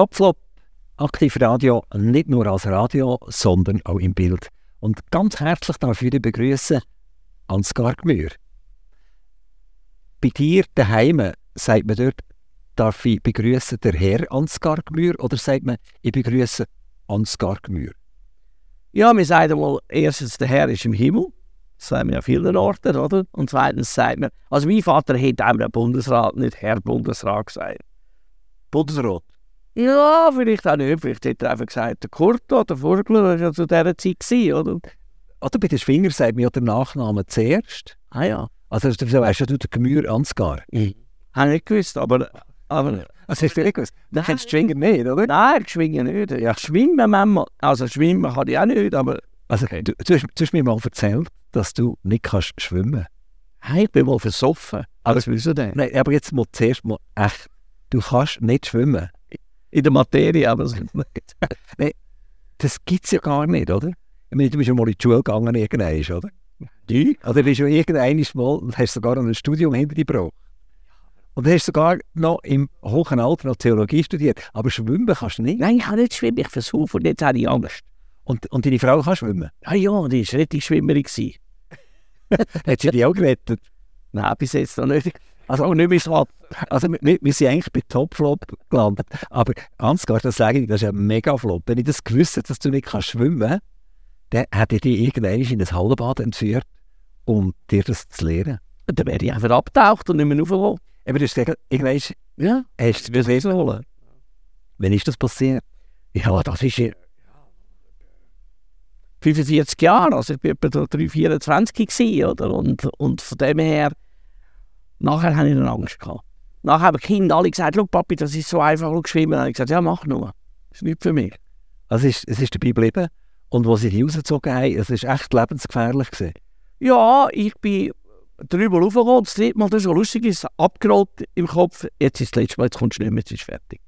Topflop, aktiv Radio, nicht nur als Radio, sondern auch im Bild. Und ganz herzlich darf ich begrüßen, Ansgar Gmür. Bei dir daheim sagt man dort, darf ich begrüßen der Herr Ansgar Gmür oder sagt man, ich begrüße Ansgar Gmür? Ja, wir sagen mal, erstens, der Herr ist im Himmel. Das sagen wir ja vielen Orten, oder? Und zweitens sagt man, also mein Vater hätte dem Bundesrat nicht Herr Bundesrat gesagt. Bundesrat? Ja, vielleicht auch nicht. Vielleicht hätte er einfach gesagt, der Kurt oder der Vogler, das war ja zu dieser Zeit, gewesen, oder? Oder bei den Schwinger sagt man ja den Nachnamen zuerst. Ah ja. Also du weißt ja, du der Gmür Ansgar. Mhm. Habe ich nicht gewusst, aber... aber Also hast du nicht gewusst? Du kennst Schwinger nicht, oder? nein, ich schwinge nicht. Ja, ich schwimme manchmal. Also schwimmen kann ich auch nicht, aber... Also du, du, hast, du hast mir mal erzählt, dass du nicht kannst schwimmen Hey, ich bin mal versoffen. Aber- willst du denn? Nein, aber jetzt mal zuerst mal echt. Du kannst nicht schwimmen. In der Materie, aber es Das gibt es ja gar nicht, oder? Ich meine, du bist ja mal in die Schule gegangen, irgendwann, oder? Die? Oder bist du irgendwann mal, und hast sogar noch ein Studium hinter dir gebracht. Und hast sogar noch im hohen Alter noch Theologie studiert. Aber schwimmen kannst du nicht. Nein, ich kann nicht schwimmen, ich versuche und jetzt habe ich Angst. Und, und deine Frau kann schwimmen. Ah ja, die war richtig Schwimmerin. Hat sie dich auch gerettet? Nein, bis jetzt noch nicht. Also auch nicht mehr so. Also wir, wir sind eigentlich bei Topflop gelandet. Aber Ansgar, das sage ich, das ist ein Mega-Flop. Wenn ich das gewusst hätte, dass du nicht kannst schwimmen kannst, dann hätte ich dich irgendwann in ein Hallenbad entführt, um dir das zu lernen. Dann wäre ich einfach abgetaucht und nicht mehr raufgekommen. Aber du hast gesagt, irgendwann Ja, hast du ich es holen? Wann ist das passiert? Ja, das ist ja 45 Jahre, also ich war etwa so 3, 24 gewesen, oder? Und, und von dem her, nachher hatte ich dann Angst. Gehabt. Nachher haben die Kinder alle gesagt, schau Papi, das ist so einfach schau, geschwimmen. Dann habe ich gesagt, ja mach nur, das ist nicht für mich. Also es ist, es ist dabei geblieben. Und als sie dich rausgezogen haben, es war echt lebensgefährlich. Gewesen. Ja, ich bin drüber raufgekommen, das dritte Mal, das war lustig, ist abgerollt im Kopf, jetzt ist das letzte Mal, jetzt kommst du nicht mehr, jetzt ist fertig.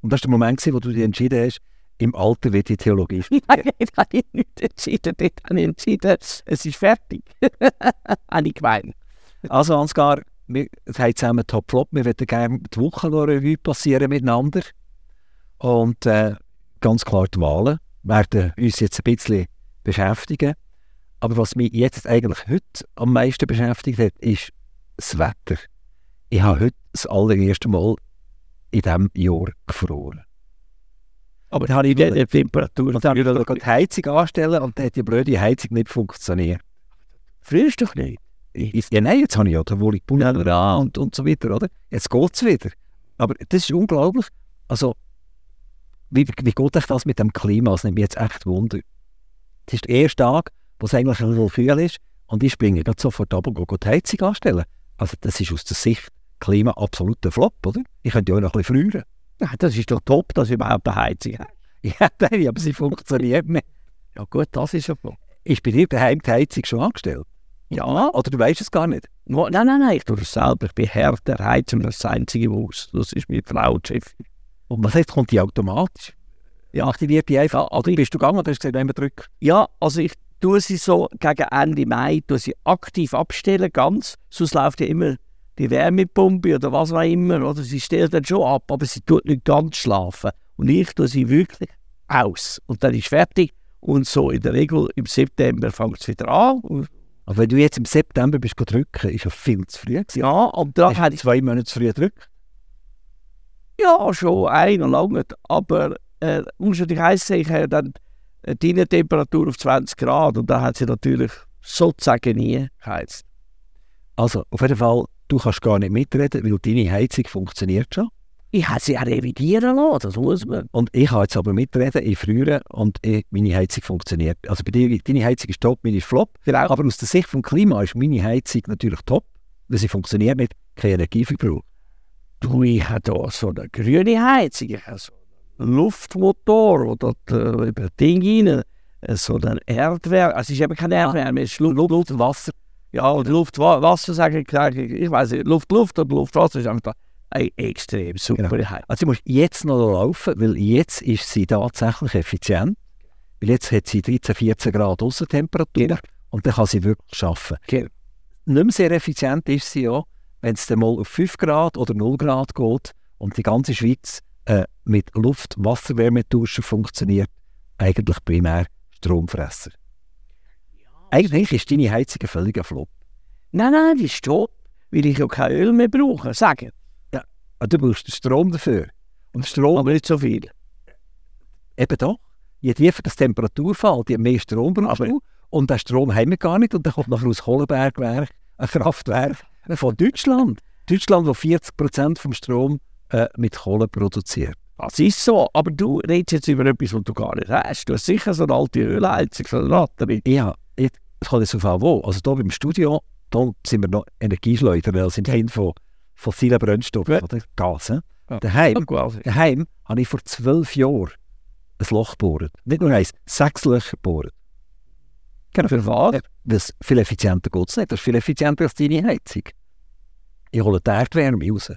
Und das war der Moment, gewesen, wo du dich entschieden hast, im Alter wird die Theologie studieren. Nein, dort habe ich nicht entschieden, dort habe ich entschieden, es ist fertig. habe ich gemeint. Also Ansgar, wir haben zusammen Top Flop. Wir würden gerne die Woche noch Revue passieren miteinander. Und äh, ganz klar die Wahlen werden uns jetzt ein bisschen beschäftigen. Aber was mich jetzt eigentlich heute am meisten beschäftigt hat, ist das Wetter. Ich habe heute das allererste Mal in diesem Jahr gefroren. Aber Dann habe ich die Temperatur. Und dann habe ich die Heizung anstellen und dann hat die blöde Heizung nicht funktioniert. Frierst doch nicht. Ich, ja, nein, jetzt habe ich ja den Wolle Pullover an und, und so weiter, oder? Jetzt geht es wieder. Aber das ist unglaublich. Also, wie, wie geht euch das mit dem Klima? Das nimmt mich jetzt echt Wunder. Es ist der erste Tag, wo es eigentlich ein bisschen kühl ist und ich springe gerade sofort ab und gehe die Heizung anstellen. Also, das ist aus der Sicht Klima absolut ein Flop, oder? Ich könnte ja auch noch ein bisschen frieren. Nein, das ist doch top, dass ich überhaupt eine Heizung habe. Ja, nein, aber sie funktioniert nicht. Ja gut, das ist ja. Ist bei dir daheim die Heizung schon angestellt? Ja. Oder du weißt es gar nicht? Wo- Nein, nein, nein, ich tue das selber. Ich bin Herr der Heizung, das einzige Haus. Das ist meine Frau, Chefin. Und was heißt, kommt die automatisch? Ja. Aktiviert die einfach? Oder bist du gegangen oder hast du gesagt, wenn man drückt? Ja, also ich tue sie so gegen Ende Mai tue sie aktiv abstellen, ganz. Sonst läuft ja immer die Wärmepumpe oder was auch immer. Oder sie stellt dann schon ab, aber sie tut nicht ganz schlafen. Und ich tue sie wirklich aus. Und dann ist fertig. Und so in der Regel im September fängt es wieder an. Und Aber wenn du jetzt im September bist drücken, ist ja viel zu früh. gewesen. ja, Tag Hast hätte ich zwei Monate zu früh gedrückt? Ja, schon einer lange. Aber äh, muss natürlich ich habe dann eine Innentemperatur auf 20 Grad und da hat sie natürlich sozusagen nie geheizt. Also, auf jeden Fall, du kannst gar nicht mitreden, weil deine Heizung funktioniert schon. Ich habe sie auch revidieren lassen, das muss man. Und ich kann jetzt aber mitreden, ich friere und ich, meine Heizung funktioniert. Also bei dir, deine Heizung ist top, meine ist flop. Genau. Aber aus der Sicht vom Klima ist meine Heizung natürlich top, weil sie funktioniert nicht, kein Energieverbrauch. Du, ich habe da so eine grüne Heizung, ich habe so einen Luftmotor, dort äh, über Ding rein, äh, so ein Erdwärme, also es ist eben keine Erdwärme, es ist Luft, Luft, Wasser. ja, oder Luft, Wa- Wasser, sage ich, ich, weiß nicht, Luft, Luft oder Luft, Wasser ist einfach eine extrem super Heizung. Also sie muss jetzt noch laufen, weil jetzt ist sie tatsächlich effizient. Weil jetzt hat sie 13, 14 Grad Aussentemperatur Genau. und dann kann sie wirklich arbeiten. Genau. Nicht mehr sehr effizient ist sie auch, wenn es dann mal auf 5 Grad oder 0 Grad geht und die ganze Schweiz äh, mit Luft-Wasserwärmetauschen funktioniert, eigentlich primär Stromfresser. Eigentlich ist deine Heizung ein völliger Flop. Nein, nein, die ist top, weil ich ja kein Öl mehr brauche, sagen. Ah, Du brauchst den Strom dafür. Und Strom, Aber nicht so viel. eben doch, je tiefer die Temperatur fällt, je mehr Strom brauchst Aber- du. Und den Strom haben wir gar nicht. Und dann kommt nachher aus Kohlenbergwerk ein Kraftwerk von Deutschland. Deutschland, das 40% vom Strom äh, mit Kohle produziert. Das ist so, aber du redest jetzt über etwas, was du gar nicht hast. Du hast sicher so eine alte Ölheizung, so eine Batterie. Ja, es kommt jetzt auf wo. Also hier beim Studio, da sind wir noch Energieschleuder, sind hin von Ja. oder Gas. he? Ja. Daheim, daheim habe ich vor zwölf Jahren ein Loch gebohrt. Nicht nur eins, sechs Löcher gebohrt. Genau. Für was? Das viel effizienter geht es nicht. Das ist viel effizienter als deine Heizung. Ich hole die Erdwärme raus.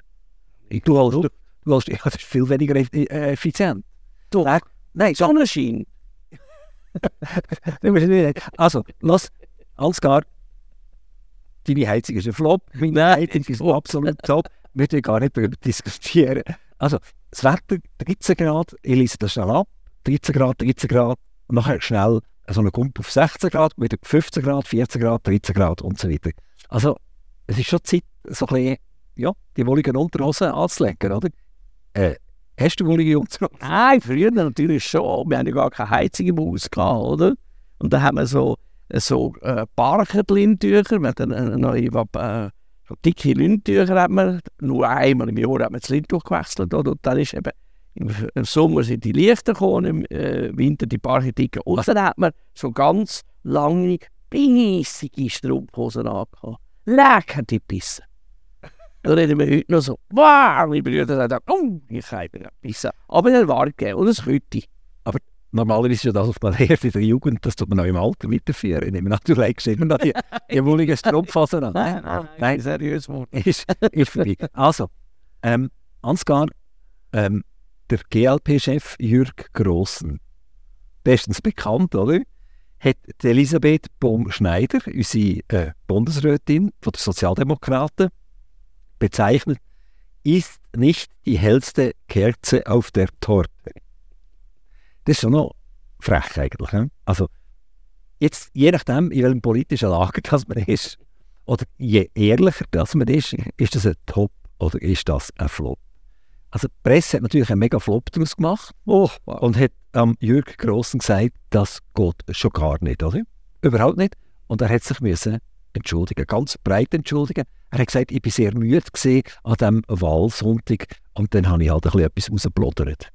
Ich, du, holst, du, holst, ja, das ist viel weniger eff- effizient. Du. Nein, so, Sonnenschein. also, lass, Ansgar, deine Heizung ist ein Flop, meine Heizung ist absolut top. Wir dürfen gar nicht darüber diskutieren. Also, das Wetter 13 Grad, ich lese das schnell ab, 13 Grad, 13 Grad, und nachher schnell so eine Kumpe auf 16 Grad, wieder 15 Grad, 14 Grad, 13 Grad und so weiter. Also, es ist schon Zeit, so ein bisschen, ja, die wolligen Unterhosen anzulegen, oder? Äh, hast du wollige Unterhosen? Nein, früher natürlich schon. Wir haben ja gar keine Heizung im Haus gehabt, oder? Und dann haben wir so, so äh, Parker-Lindtücher. Wir hatten eine neue, äh, dicke Lindtücher. Hat man, nur einmal im Jahr hat man das Lindtuch gewechselt, oder? Und dann ist eben, im, Sommer sind die leichter gekommen, im äh, Winter die Parker dicker. Und dann hat man so ganz lange, bissige Strumpfhosen angehabt. Leck hat die Pisse. Da reden wir heute noch so, wow, meine Brüder sagen, oh, ich habe Pisse. Aber eine Ware gegeben und ein Kütti. Normalerweise ist ja das, was man lernt in der Jugend, das tut man auch im Alter weiterführen. Ich nehme natürlich immer noch die, die wolligen Strumpfhosen an. nein, Nein. seriös Wort. ist, ist vorbei. Also, ähm, Ansgar, ähm, der GLP-Chef Jürg Grossen, bestens bekannt, oder? Hat Elisabeth Baum-Schneider, unsere äh, Bundesrätin von den Sozialdemokraten, bezeichnet, ist nicht die hellste Kerze auf der Torte. Das ist schon noch frech eigentlich. Also, jetzt, je nachdem, in welchem politischen Lager das man ist, oder je ehrlicher das man ist, ist das ein Top oder ist das ein Flop? Also die Presse hat natürlich einen mega Flop daraus gemacht Oh, und hat am Jürg Grossen gesagt, das geht schon gar nicht, oder? Überhaupt nicht. Und er hat sich müssen entschuldigen, ganz breit entschuldigen. Er hat gesagt, ich war sehr müde gewesen an diesem Wahlsonntag und dann habe ich halt ein bisschen etwas rausgeplaudert.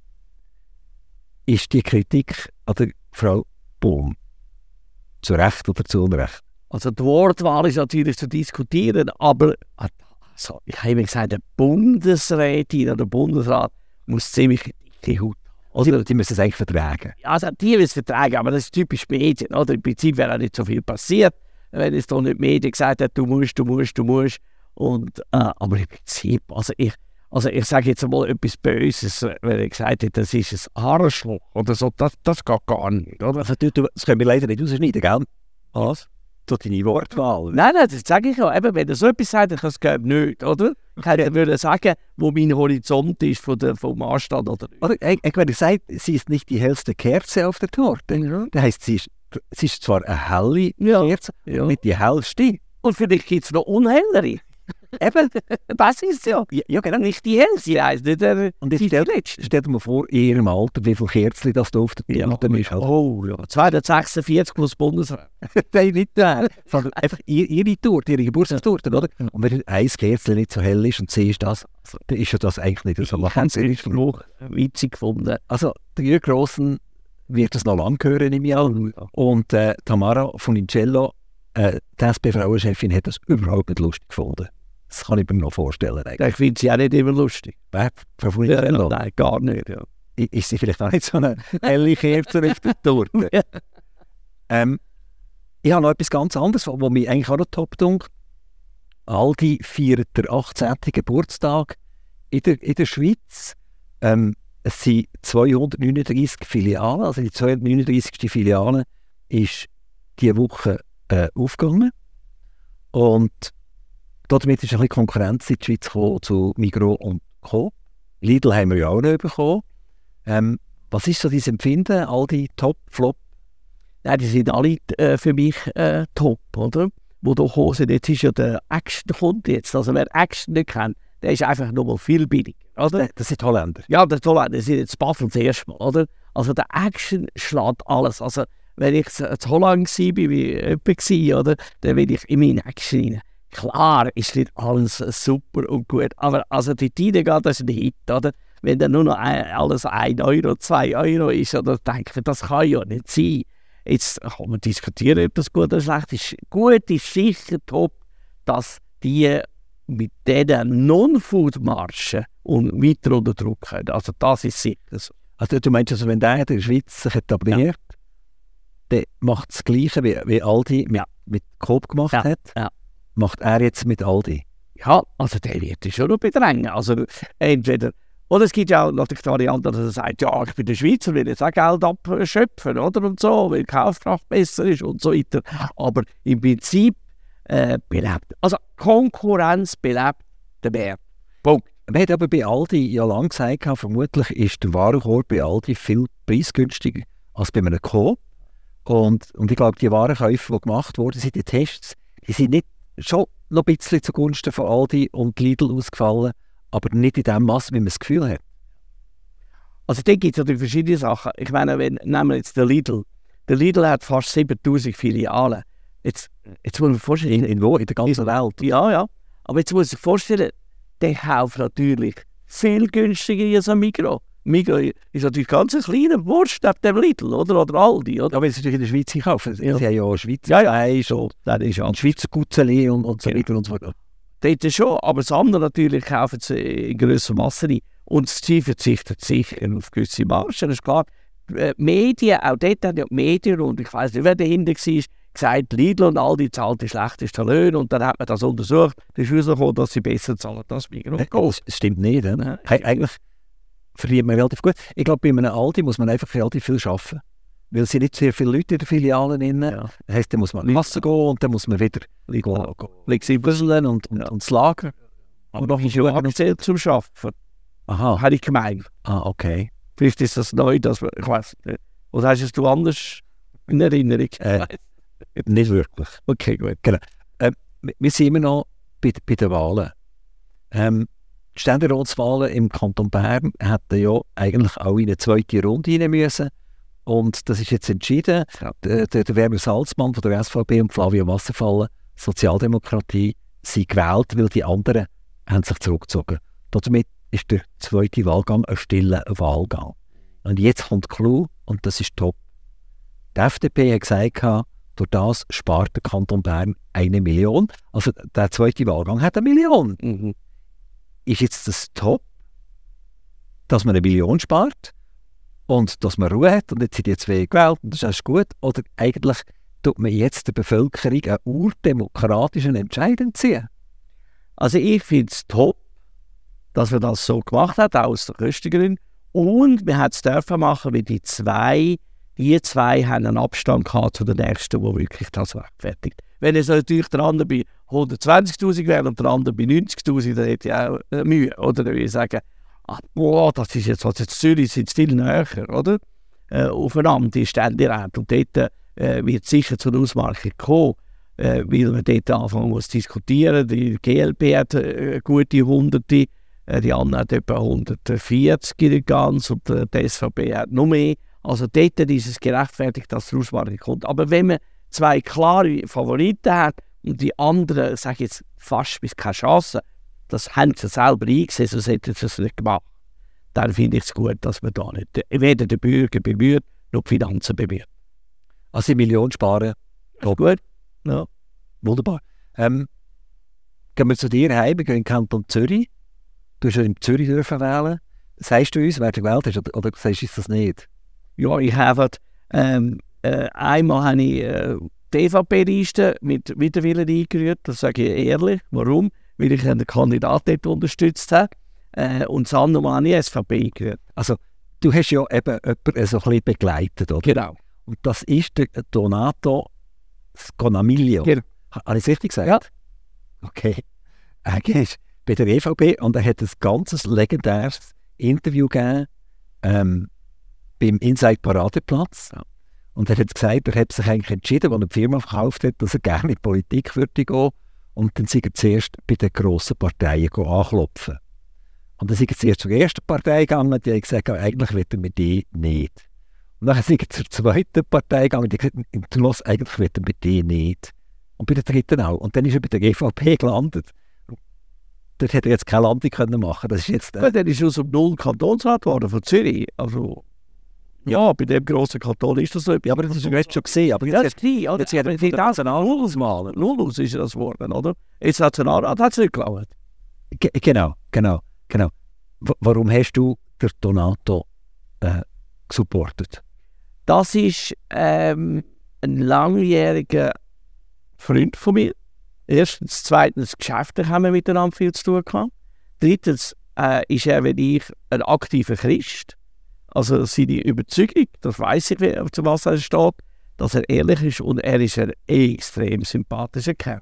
Ist die Kritik an der Frau Bohm zu Recht oder zu Unrecht? Also die Wortwahl ist natürlich zu diskutieren, aber also, ich habe immer gesagt, der Bundesrätin oder der Bundesrat muss ziemlich dicke Haut haben. Oder die müssen es eigentlich vertragen. Also die will es vertragen, aber das ist typisch Medien. Oder? Im Prinzip wäre auch nicht so viel passiert, wenn es da nicht die Medien gesagt hat, du musst, du musst, du musst. Und, äh, aber im Prinzip, also ich, also ich sage jetzt mal etwas Böses, wenn ich gesagt hätte, das ist ein Arschloch oder so, das, das geht gar nicht. Oder? Also, du, du, das können wir leider nicht rausschneiden, gell? Was? Durch deine Wortwahl. Nein, nein, das sage ich ja. Eben, wenn er so etwas sagt, dann kann es glaube nicht, oder? Ich hätte würde sagen, wo mein Horizont ist von der, vom Anstand oder. Oder, ich, ich, wenn ich sage, sie ist nicht die hellste Kerze auf der Torte, Ja. dann heisst sie, ist, sie ist zwar eine helle Ja. Kerze, Ja. nicht die hellste. Und vielleicht gibt es noch unhellere. Eben, das ist ja. Ja, ja genau. Nicht die hellste, heisst nicht der, Und jetzt stell, stell dir mal vor, in ihrem Alter, wie viele Kerzen das da auf der Ja, Torte ist. Halt. Oh ja, 246 plus Bundesrat. Nein, nicht der, sondern einfach ihr, ihre Torte, ihre Geburtstagstorte, oder? Und wenn ein Kerzchen nicht so hell ist und sie ist das, dann ist ja das eigentlich nicht so Ich habe es Spruch witzig gefunden. Also, der Grossen wird das noch lange hören im Jahr. Und äh, Tamara von Incello, äh, die SP-Frauenchefin, hat das überhaupt nicht lustig gefunden. Das kann ich mir noch vorstellen. Eigentlich. Ich finde sie auch nicht immer lustig. Wer? Ja, nein, gar nicht. Ja. Ist sie vielleicht auch nicht so eine helle Kerze auf der Torte? Ja. ähm, ich habe noch etwas ganz anderes, was mich eigentlich auch noch top dunkt. Aldi feiert den 18. Geburtstag in der, in der Schweiz. Ähm, es sind 239 Filialen, also die 239. Filiale ist diese Woche äh, aufgegangen. Und damit ist ein bisschen Konkurrenz in die Schweiz gekommen zu Migros und Co. Lidl haben wir ja auch noch bekommen. Ähm, was ist so dein Empfinden, all die Top, Flop? Nein, die sind alle äh, für mich äh, top, oder? Wo da gekommen sind. Jetzt ist ja der Action kommt jetzt. Also wer Action nicht kennt, der ist einfach nochmal viel billiger, oder? Das sind Holländer. Ja, der Holländer, das sind jetzt Basel das erste Mal, oder? Also der Action schlägt alles. Also wenn ich zu Holland war, wie ich war, oder? Dann will ich in meine Action rein. Klar ist nicht alles super und gut, aber also die Tide geht, das ist ein Hit, oder? Wenn dann nur noch ein, alles 1 Euro, 2 Euro ist, oder denke ich, das kann ja nicht sein. Jetzt kann man diskutieren, ob das gut oder schlecht ist. Gut ist sicher top, dass die mit diesen Non-Food-Marschen und weiter unter Druck können. Also das ist sicher so. Also du meinst, also, wenn der in der Schweiz sich etabliert, ja. dann macht das Gleiche, wie, wie Aldi mit, mit Coop gemacht Ja, hat, ja. Macht er jetzt mit Aldi. Ja, also der wird dich schon noch bedrängen. Also entweder, oder es gibt ja auch natürlich die Variante, dass er sagt, ja, ich bin der Schweizer, will jetzt auch Geld abschöpfen, oder, und so, weil die Kaufkraft besser ist und so weiter. Aber im Prinzip äh, belebt, also Konkurrenz belebt den Markt. Punkt. Man hat aber bei Aldi ja lange gesagt, vermutlich ist der Warenkorb bei Aldi viel preisgünstiger als bei einem Coop. Und, und ich glaube, die Warenkäufe, die gemacht wurden, sind die Tests, die sind nicht schon noch ein bisschen zugunsten von Aldi und Lidl ausgefallen, aber nicht in dem Maß, wie man das Gefühl hat. Also da gibt es natürlich verschiedene Sachen. Ich meine, wenn, nehmen wir jetzt den Lidl. Der Lidl hat fast 7000 Filialen. Jetzt, jetzt muss man sich vorstellen, In, in wo? In der ganzen Welt. Ja, ja. Aber jetzt muss man sich vorstellen, der kauft natürlich viel günstiger als ein Migros. Migros ist natürlich ganz ein kleiner Wurst neben dem Lidl, oder? Oder Aldi, oder? Ja, wenn sie natürlich in der Schweiz kaufen. Sie Ja. haben ja auch Schweizer Ja, ja. Fleisch und, und Schweizer Gutzeli und, und so Genau. weiter und so fort. Dort schon, aber das andere natürlich kaufen sie in grösser Masse ein. Und sie verzichtet sicher auf gewisse Margen, das ist klar. Äh, Die Medien, auch dort haben ja die Medien, und ich weiß nicht, wer dahinter war, gesagt, Lidl und all die zahlen die schlechtesten Löhne. Und dann hat man das untersucht, dann ist rausgekommen, dass sie besser zahlen als Migros. Äh, Das, das stimmt nicht. He- Eigentlich verdient man relativ gut. Ich glaube, bei einem Aldi muss man einfach relativ viel arbeiten. Weil es sind nicht sehr viele Leute in den Filialen drin. Ja. Das heisst, dann muss man Kasse gehen und dann muss man wieder flexibeln und, und, Ja. und das Lager. Aber noch ja angestellt zum Arbeiten, Aha, habe ich gemeint. ah, okay. Vielleicht ist das neu, dass ich weiß nicht. Oder hast du anders in Erinnerung? Äh, Nicht wirklich. Okay, gut. Wir wir sind immer noch bei, bei den Wahlen. Ähm, Ständeratswahlen im Kanton Bern hätten ja eigentlich auch in eine zweite Runde rein müssen. Und das ist jetzt entschieden. Ja. Der, der, der Werner Salzmann von der SVP und Flavio Wasserfallen, Sozialdemokratie, sind gewählt, weil die anderen haben sich zurückgezogen. Damit ist der zweite Wahlgang ein stiller Wahlgang. Und jetzt kommt Clou und das ist top. Die FDP hat gesagt, durch das spart der Kanton Bern eine Million. Also der zweite Wahlgang hat eine Million. Mhm. Ist jetzt das top, dass man eine Million spart und dass man Ruhe hat und jetzt sind die zwei gewählt und das ist gut? Oder eigentlich tut man jetzt der Bevölkerung einen urdemokratischen Entscheid entziehen? Also ich finde es top, dass wir das so gemacht auch aus den Kostengründen. Und wir haben es dürfen machen, weil die zwei, die zwei haben einen Abstand gehabt zu den nächsten, wo wirklich das rechtfertigt. Wenn es natürlich der andere bei 120'000 wäre und der andere bei 90'000, dann hätte ich auch Mühe. Oder dann würde ich sagen, ah, boah, das ist jetzt, also jetzt Zürich sind viel näher, oder? Äh, aufeinander, die Ständeräte. Und dort äh, wird sicher zur Ausmarkung kommen äh, weil man dort anfangen muss zu diskutieren. Die GLP hat äh, gute Hunderte, die anderen hat etwa 140 in der ganz und äh, die SVP hat noch mehr. Also dort ist es gerechtfertigt, dass die Ausmarkung kommt. Aber wenn man zwei klare Favoriten hat und die anderen, sage ich jetzt, fast bis keine Chance, das haben sie selber eingesehen, sonst hätten sie es nicht gemacht. Dann finde ich es gut, dass man da nicht weder den Bürger bemüht, noch die Finanzen bemüht. Also eine Million sparen, Top. Gut? Ja. wunderbar. Ähm, gehen wir zu dir heim, wir gehen in den Kanton Zürich. Du hast ja in Zürich dürfen wählen. Sagst du uns, wer du gewählt hast, oder, oder sagst du das nicht? Ja, ich habe ähm, äh, einmal habe ich äh, die EVP-Liste mit Widerwillen eingerührt, das sage ich ehrlich. Warum? Weil ich einen Kandidat dort unterstützt habe. Äh, und habe ich SVP eingerührt. Also, du hast ja eben jemanden so ein bisschen begleitet, oder? Genau. Und das ist der Donato Sconamiglio. Genau. Ha- Habe ich es richtig gesagt? Ja. Okay. Er ist bei der EVP und er hat ein ganzes legendäres Interview gegeben ähm, beim Inside Paradeplatz. Und er hat gesagt, er hat sich eigentlich entschieden, als er die Firma verkauft hat, dass er gerne in die Politik würde gehen. Und dann sei er zuerst bei den grossen Parteien anklopfen. Und dann sind er zuerst zur ersten Partei gegangen, die haben gesagt, eigentlich er mit die nicht. Und dann sind er zur zweiten Partei gegangen, die haben gesagt, lass, eigentlich will er mit die nicht. Und bei der dritten auch. Und dann ist er bei der GVP gelandet. Dort hätte er jetzt keine Landung können machen Das ist jetzt... Äh, dann ist er aus dem Null Kantonsrat geworden, von Zürich. Also... Ja, bei dem grossen Kanton ist das so. Ja, aber das hast du jetzt schon gesehen. Aber jetzt, das ist oder? Jetzt hat er Nationalrat malen. Nullus ist das geworden, oder? Jetzt Nationalrat hat es nicht geklaut. Genau, genau, genau. W warum hast du den Donato äh, supportet? Das ist ähm, ein langjähriger Freund von mir. Erstens, zweitens, geschäftlich haben wir miteinander viel zu tun gehabt. Drittens äh, ist er, wie ich, ein aktiver Christ. Also seine Überzeugung, das weiß ich, zu was er steht, dass er ehrlich ist und er ist ein extrem sympathischer Kerl.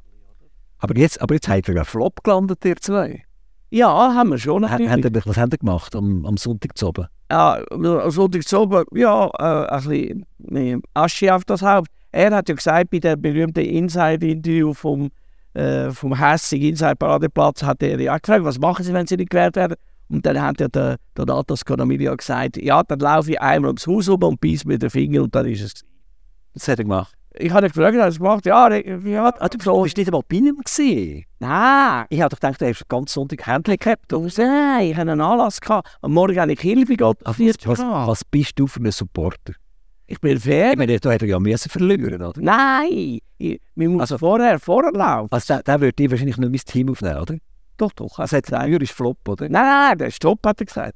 Aber jetzt, aber jetzt hat er einen Flop gelandet, ihr zwei. Ja, haben wir schon. Natürlich. Hat er, was habt ihr gemacht am, am Sonntag zu oben? Ja, am Sonntag zu oben, ja, äh, ein bisschen Asche auf das Haupt. Er hat ja gesagt, bei dem berühmten Inside-Interview vom, äh, vom Hessig Inside Paradeplatz, hat er ja gefragt, was machen Sie, wenn Sie nicht gewählt werden? Und dann hat ja der, der Natas Conamilia gesagt, ja, dann laufe ich einmal ums Haus um und beiß mit den Finger und dann ist es. Das hat er gemacht. Ich habe gefragt, er hat es gemacht. Ja, ja. Ah, du bist nicht einmal bei ihm gewesen? Nein. Ich habe doch gedacht, du hast ganz Sonntag Händchen gehabt. Nein, ich hatte einen Anlass. Gehabt. Am Morgen habe ich Hilfe gehabt. Was, was, was bist du für ein Supporter? Ich bin fair. Ich meine, du hättest ja müssen verlieren, oder? Nein, ich, wir müssen also, vorher, vorher laufen. Also der, der würde wahrscheinlich noch mein Team aufnehmen, oder? Doch, doch. Er sagt, der ist Flop, oder? Nein, nein, der ist Stopp, hat er gesagt.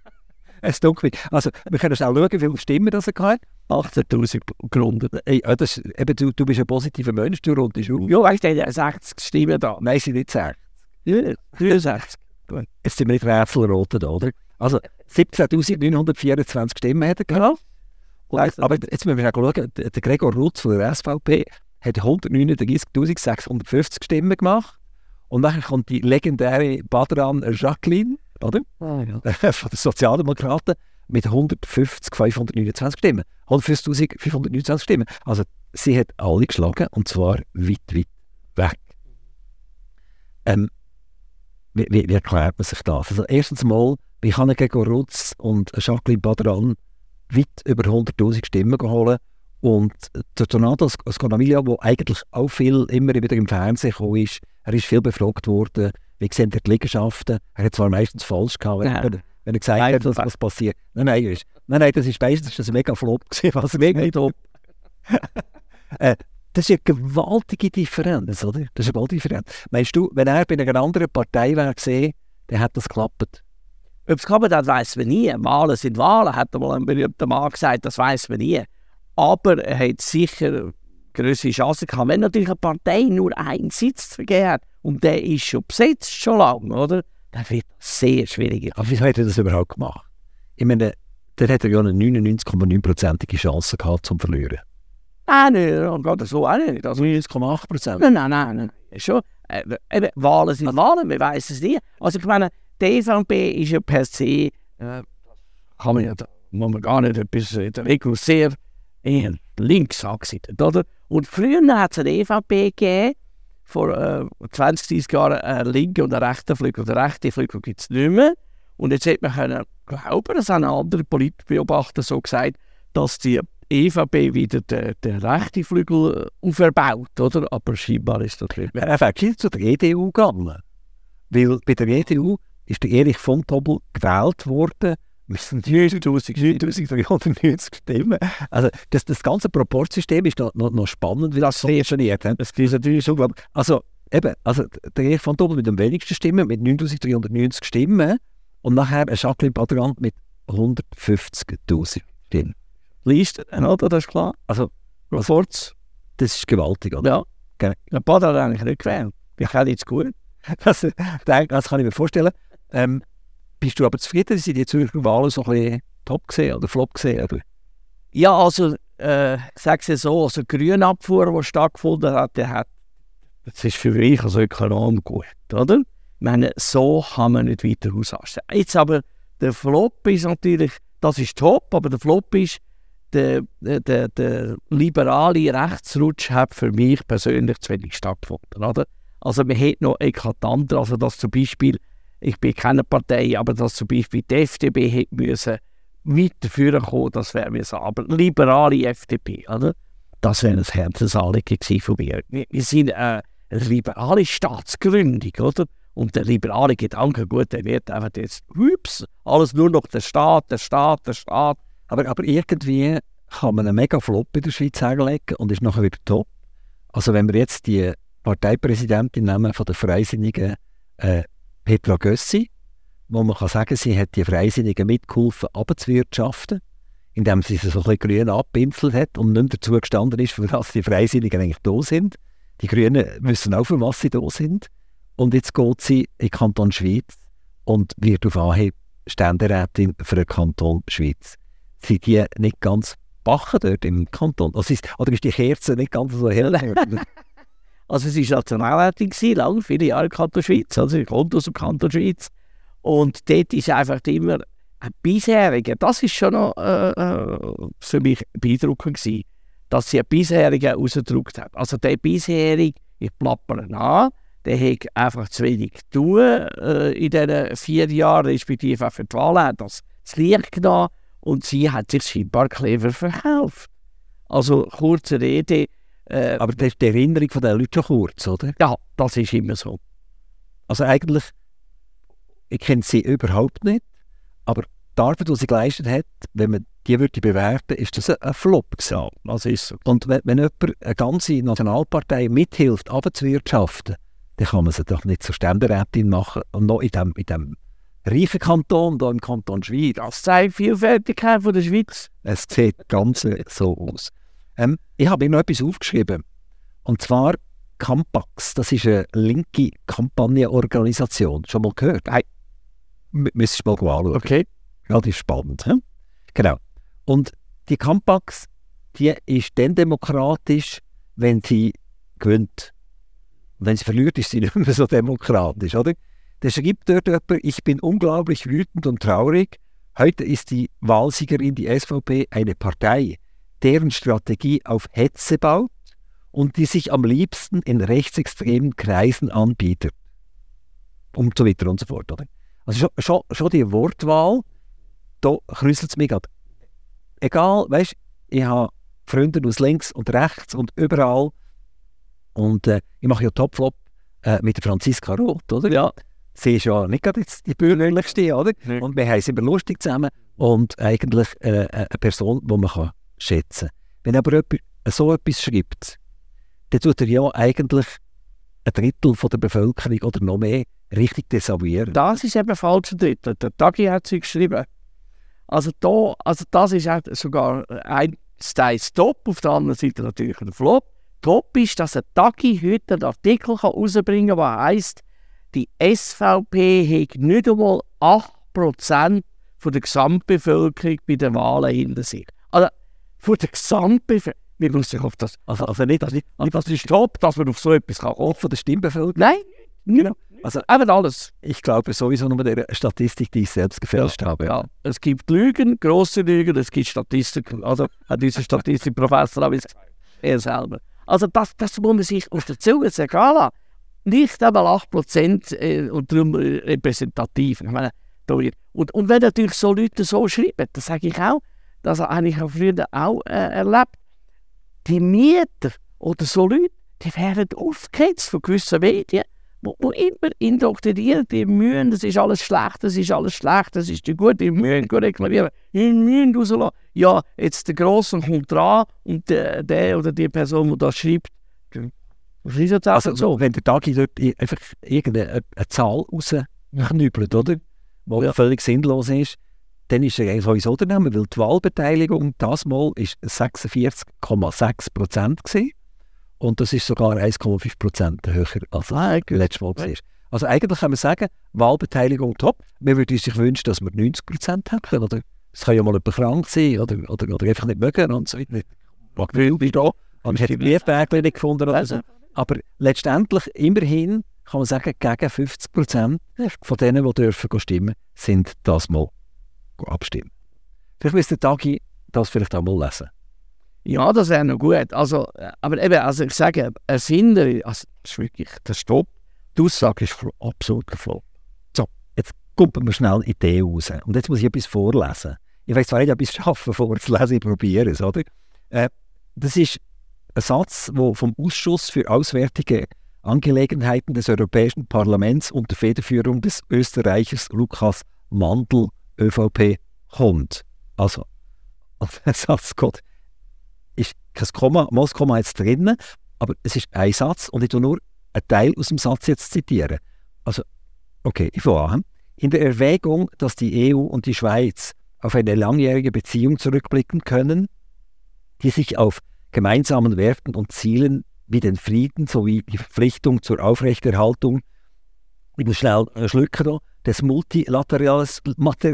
es dunkel. Also, wir können auch schauen, wie viele Stimmen das er hat. 18.000 gerundet. Ey, das, eben, du, du bist ein positiver Mensch, du rundest auf. Ja, weißt du, der 60 Stimmen da. Nein, sie nicht 60. Ja, 63. Jetzt sind wir nicht rätselrot, oder? Also, 17.924 Stimmen hat er gehabt. Und, aber jetzt müssen wir schauen, der Gregor Rutz von der SVP hat 139.650 Stimmen gemacht. Und dann kommt die legendäre Badran Jacqueline, oder? Ah, ja. Von den Sozialdemokraten mit 150, 529 Stimmen. 150.529 529 Stimmen. Also sie hat alle geschlagen und zwar weit, weit weg. Ähm, wie, wie, wie, erklärt man sich das? Also erstens mal, wie kann gegen Rutz und Jacqueline Badran weit über 100'000 Stimmen holen und der Donato Sconamilia, der eigentlich auch viel immer wieder im Fernsehen gekommen ist, er ist viel befragt worden, wie sehen die Liegenschaften. Er hat zwar meistens falsch gehabt, wenn, ja. er, wenn er gesagt hat, was, was passiert. Nein, nein, ist, nein, nein, das ist meistens das ein mega Flop gewesen, was mega top. äh, das ist eine gewaltige Differenz, oder? Das ist eine gewaltige Differenz. Meinst du, wenn er bei einer anderen Partei wäre gesehen, dann hat das geklappt? Ob es geklappt hat, weiß man nie. Wahlen sind Wahlen, hat mal ein berühmter Mann gesagt, das weiß man nie. Aber er hat sicher größere Chancen gehabt. Wenn natürlich eine Partei nur einen Sitz vergeben hat und der ist schon besetzt, schon lange, oder? Dann wird das sehr schwierig. Aber wieso hat er das überhaupt gemacht? Ich meine, der hätte ja eine 99,9%ige Chance gehabt zum Verlieren. Nein, nein, Gott, so auch nicht. Also 99,8%? Nein, nein, nein. nein. Schon. Äh, eben, Wahlen sind Wahlen, wir wissen es nie. Also ich meine, die EVP ist ja per se, äh, kann man ja, da muss man gar nicht etwas in der Regel sehr eher links angesiedelt, oder? Und früher hat es eine EVP gegeben, vor äh, 20, 30 Jahren einen linken und einen rechten Flügel. Der rechte Flügel gibt es nicht mehr. Und jetzt hätte man können glauben, das haben andere Politbeobachter so gesagt, dass die EVP wieder den, den rechten Flügel äh, auferbaut, oder? Aber scheinbar ist das nicht mehr. Er ist zu der EDU gegangen. Weil bei der EDU ist der Erich von Tobel gewählt worden mit 9390 Stimmen. Also das, das ganze Proportsystem ist noch, noch, noch spannend, wie das funktioniert. Das ist natürlich glaub, also eben, also der Erich von Tobel mit den wenigsten Stimmen, mit 9390 Stimmen und nachher ein Jacqueline Padrant mit 150'000 Stimmen. Liste, oder? Das ist klar. Also, Proports. Das ist gewaltig, oder? Ja. Der Padrant hat eigentlich nicht gewählt. Ich kenne jetzt gut. Das, das kann ich mir vorstellen. Ähm, bist du aber zufrieden, sind die Zürcher Wahlen so ein bisschen top gesehen oder flop gesehen? Ja, also, äh, sage es so, also die Grünabfuhr, die stattgefunden hat, der hat, das ist für mich als Ökonom gut, oder? Ich meine, so kann man nicht weiter ausasten. Jetzt aber der Flop ist natürlich, das ist top, aber der Flop ist, der, der, der liberale Rechtsrutsch hat für mich persönlich zu wenig stattgefunden. Oder? Also man hätte noch eklatanter, also dass zum Beispiel, ich bin keine Partei, aber dass zum Beispiel die FDP hätte müssen weiterführen kommen, das wäre mir so. Aber liberale FDP, oder? das wäre ein Herzensanliegen von mir. Wir, wir sind eine liberale Staatsgründung, oder? Und der liberale Gedanke, gut, der wird einfach jetzt, hups, alles nur noch der Staat, der Staat, der Staat. Aber, aber irgendwie kann man einen mega Flop in der Schweiz herlegen und ist nachher wieder top. Also wenn wir jetzt die Parteipräsidentin nehmen von der Freisinnigen äh, Petra Gössi, wo man kann sagen, sie hat die Freisinnigen mitgeholfen, abzuwirtschaften, indem sie sie so ein bisschen grün abpimpselt hat und nicht mehr dazu gestanden ist, für was die Freisinnigen eigentlich da sind. Die Grünen wissen auch, für was sie da sind. Und jetzt geht sie in den Kanton Schweiz und wird auf Anhieb Ständerätin für den Kanton Schweiz. Sind die nicht ganz bachen dort im Kanton? Ist, oder ist die Kerze nicht ganz so hell? also sie war Nationalrätin, lange, viele Jahre Kanton Schweiz. Also sie kommt aus dem Kanton Schweiz. Und dort ist einfach immer ein bisheriger, das ist schon noch äh, äh, für mich beeindruckend gewesen, dass sie einen bisherigen rausgedruckt hat. Also der bisherige, ich plappere an, der hat einfach zu wenig tun äh, in diesen vier Jahren, respektive auch für die Wahl, hat das, das Licht genommen und sie hat sich scheinbar clever verkauft. Also kurze Rede. Äh, Aber das ist die Erinnerung von den Leuten schon kurz, oder? Ja, das ist immer so. Also eigentlich, ich kenne sie überhaupt nicht, aber die Arbeit, die sie geleistet hat, wenn man die würde bewerten, ist das ein Flop gewesen. Das ist so. Und wenn, wenn jemand eine ganze Nationalpartei mithilft, abzuwirtschaften, dann kann man sie doch nicht zur Ständerätin machen und noch in dem, in dem reichen Kanton, hier im Kanton Schweiz. Das zeigt die Vielfältigkeit von der Schweiz. Es sieht ganz so aus. Ähm, ich habe mir noch etwas aufgeschrieben. Und zwar Campax. Das ist eine linke Kampagnenorganisation. Schon mal gehört? Nein. Müsstest du mal anschauen. Okay. Ja, das ist spannend. He? Genau. Und die Campax, die ist dann demokratisch, wenn sie gewinnt. wenn sie verliert, ist sie nicht mehr so demokratisch, oder? Da schreibt dort jemand, ich bin unglaublich wütend und traurig. Heute ist die Wahlsiegerin, die SVP, eine Partei, deren Strategie auf Hetze baut und die sich am liebsten in rechtsextremen Kreisen anbietet. Und so weiter und so fort, oder? Also schon, schon, schon die Wortwahl, da krüselt es mich gerade. Egal, weißt ich habe Freunde aus links und rechts und überall. Und äh, ich mache ja Topflop äh, mit Franziska Roth, oder? Ja. Sie ist ja nicht gerade jetzt die bürgerlichste, oder? Nee. Und wir haben es immer lustig zusammen und eigentlich äh, äh, eine Person, die man kann schätzen. Wenn aber jemand so etwas schreibt, dann tut er ja eigentlich ein Drittel von der Bevölkerung oder noch mehr richtig desavouieren. Das ist eben falsch ein Drittel. Der Tagi hat sie geschrieben. Also, da, also das ist sogar ein Style Stop, auf der anderen Seite natürlich ein Flop. Top ist, dass ein Tagi heute einen Artikel herausbringen kann, der heisst, die SVP hat nicht einmal 8% von der Gesamtbevölkerung bei den Wahlen hinter sich. Von der Gesamtbevölkerung. Wir müssen auf das. Also, also nicht, also nicht, also das ist top, dass man auf so etwas kann. Von der Stimmbevölkerung? Nein, genau. Also eben alles. Ich glaube sowieso nur der Statistik, die ich selbst gefälscht ja, habe. Ja. Es gibt Lügen, große Lügen, es gibt Statistiken. Also hat unser Statistikprofessor auch er selber. Also das, das muss man sich auf der Zunge sagen lassen. Nicht einmal 8% äh, und darum repräsentativ. Ich meine, und, und wenn natürlich so Leute so schreiben, das sage ich auch, das habe ich auch früher auch äh, erlebt, die Mieter oder so Leute, die werden aufgehetzt von gewissen Medien wo, wo immer indoktrinieren, die müssen, das ist alles schlecht, das ist alles schlecht, das ist gut, die müssen reklamieren, die müssen rauslassen. Ja, jetzt der Grosse kommt dran und der, der oder die Person, die das schreibt, was ist jetzt also, so? Wenn der dort einfach irgendeine eine Zahl rausknüppelt, oder? Die ja. völlig sinnlos ist, dann ist er sowieso daneben, weil die Wahlbeteiligung das Mal ist 46,6 Prozent gewesen. Und das ist sogar 1,5 Prozent höher als ah, letztes Mal war. Also eigentlich kann man sagen, Wahlbeteiligung top. Wir würden sich wünschen, dass wir 90 Prozent hätten. Oder es kann ja mal jemand krank sein oder, oder, oder einfach nicht mögen und so weiter. Was will ich da? Und ich hätte Briefbägel nicht gefunden oder so. Aber letztendlich, immerhin, kann man sagen, gegen 50 Prozent von denen, die dürfen stimmen, sind das mal abstimmen. Vielleicht müsste Tagi das vielleicht auch mal lesen. Ja, das wäre noch gut. Also, äh, aber eben, also ich sage, Erfinder, also das ist wirklich der Stopp. Die Aussage ist absolut Flop. So, jetzt kommen wir schnell in die EU raus. Und jetzt muss ich etwas vorlesen. Ich weiß zwar nicht, ob ich es schaffe, vorzulesen, ich probiere es, oder? Äh, das ist ein Satz, der vom Ausschuss für Auswärtige Angelegenheiten des Europäischen Parlaments unter Federführung des Österreichers Lukas Mandl, ÖVP, kommt. Also, der Satz geht, ist kein Komma, mal Komma jetzt drinnen, aber es ist ein Satz und ich tue nur einen Teil aus dem Satz jetzt zitieren. Also, okay, ich fange an. In der Erwägung, dass die EU und die Schweiz auf eine langjährige Beziehung zurückblicken können, die sich auf gemeinsamen Werten und Zielen wie den Frieden sowie die Verpflichtung zur Aufrechterhaltung ich muss schnell schlucken des Multilaterales Mater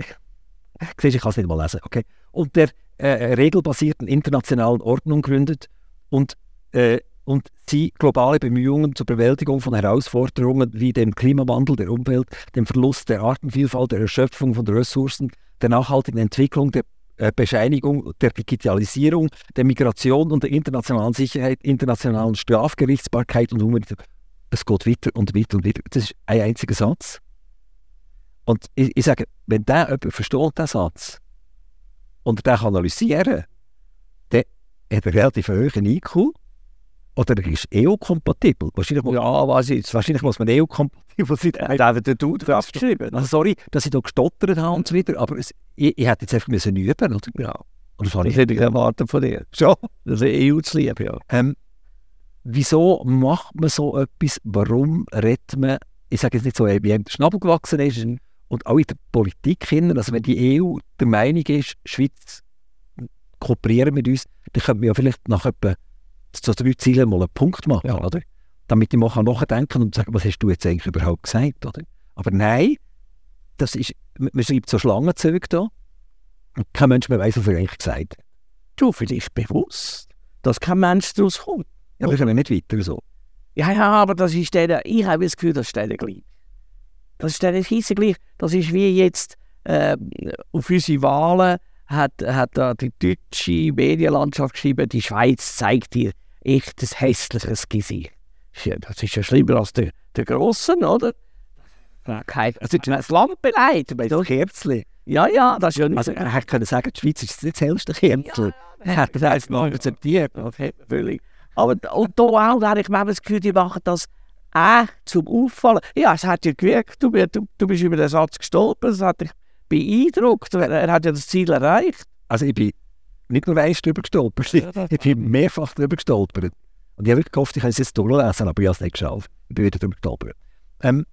ich kann es nicht mal lesen, okay, und der äh, regelbasierten internationalen Ordnung gründet und, äh, und sie globale Bemühungen zur Bewältigung von Herausforderungen wie dem Klimawandel, der Umwelt, dem Verlust der Artenvielfalt, der Erschöpfung von Ressourcen, der nachhaltigen Entwicklung, der äh, Bescheinigung der Digitalisierung, der Migration und der internationalen Sicherheit, internationalen Strafgerichtsbarkeit und Humanität. Es geht weiter und weiter und weiter. Das ist ein einziger Satz. Und ich, ich sage, wenn der jemand versteht, den Satz, und den analysieren dann hat er relativ hohen IQ oder er ist EU-kompatibel. Wahrscheinlich, muss, Ja, was jetzt? wahrscheinlich muss man EU-kompatibel sein. Hat einfach der Dude draufgeschrieben. Also sorry, dass ich da gestottert habe und so weiter, aber es, ich, ich hätte jetzt einfach müssen üben oder? Ja. Und das Das ich. hätte ich erwartet von dir. Schon. Das ist EU zu lieb, ja. Ähm, wieso macht man so etwas? Warum redet man, ich sage jetzt nicht so, wie ihm der Schnabel gewachsen ist, und auch in der Politik hin, also wenn die EU der Meinung ist, Schweiz kooperieren mit uns, dann könnte man ja vielleicht nach etwa so drei Zielen mal einen Punkt machen, Ja. oder? Damit ich mal kann nachdenken und sagen, was hast du jetzt eigentlich überhaupt gesagt, oder? Aber nein, das ist, man schreibt so Schlangenzüge da und kein Mensch mehr weiß, was er eigentlich gesagt hat. Du, vielleicht bewusst, dass kein Mensch daraus kommt. Ja, wir können nicht weiter so. Ja, ja, aber das ist denen, ich habe das Gefühl, das ist denen gleich. Das ist denen scheisse gleich. Das ist wie jetzt äh, auf unsere Wahlen hat, hat da die deutsche Medienlandschaft geschrieben, die Schweiz zeigt dir echt ein hässliches Gesicht. Ja, Das ist ja schlimmer als der, der Grossen, oder? Also, das Land beleidigt. Das Kerzli. Ja, ja, das ist ja nicht Also er hätte können sagen, die Schweiz ist nicht das hellste Kerzli. Er hat das mal akzeptiert. Okay, völlig. Aber und da auch, da habe ich manchmal das Gefühl, die machen das auch zum Auffallen. Ja, es hat ja gewirkt, du, du, du bist über den Satz gestolpert, es hat dich beeindruckt, er, hat ja das Ziel erreicht. Also ich bin nicht nur eins drüber gestolpert, ich, ich bin mehrfach drüber gestolpert. Und ich habe wirklich gehofft, ich kann es jetzt durchlesen, aber ich habe es nicht geschafft. Ich bin wieder drüber gestolpert. Ähm,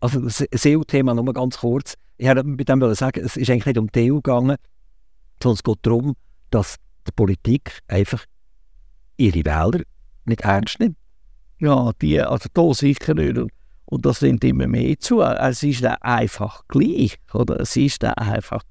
also das SEO-Thema nur ganz kurz. Ich wollte mit dem sagen, es ist eigentlich nicht um die EU gegangen, sondern es geht darum, dass die Politik einfach ihre Wähler nicht ernst nimmt. Ja, die, also da sicher nicht. Und, und das nimmt immer mehr zu. Es ist dann einfach gleich, oder? Es ist dann einfach...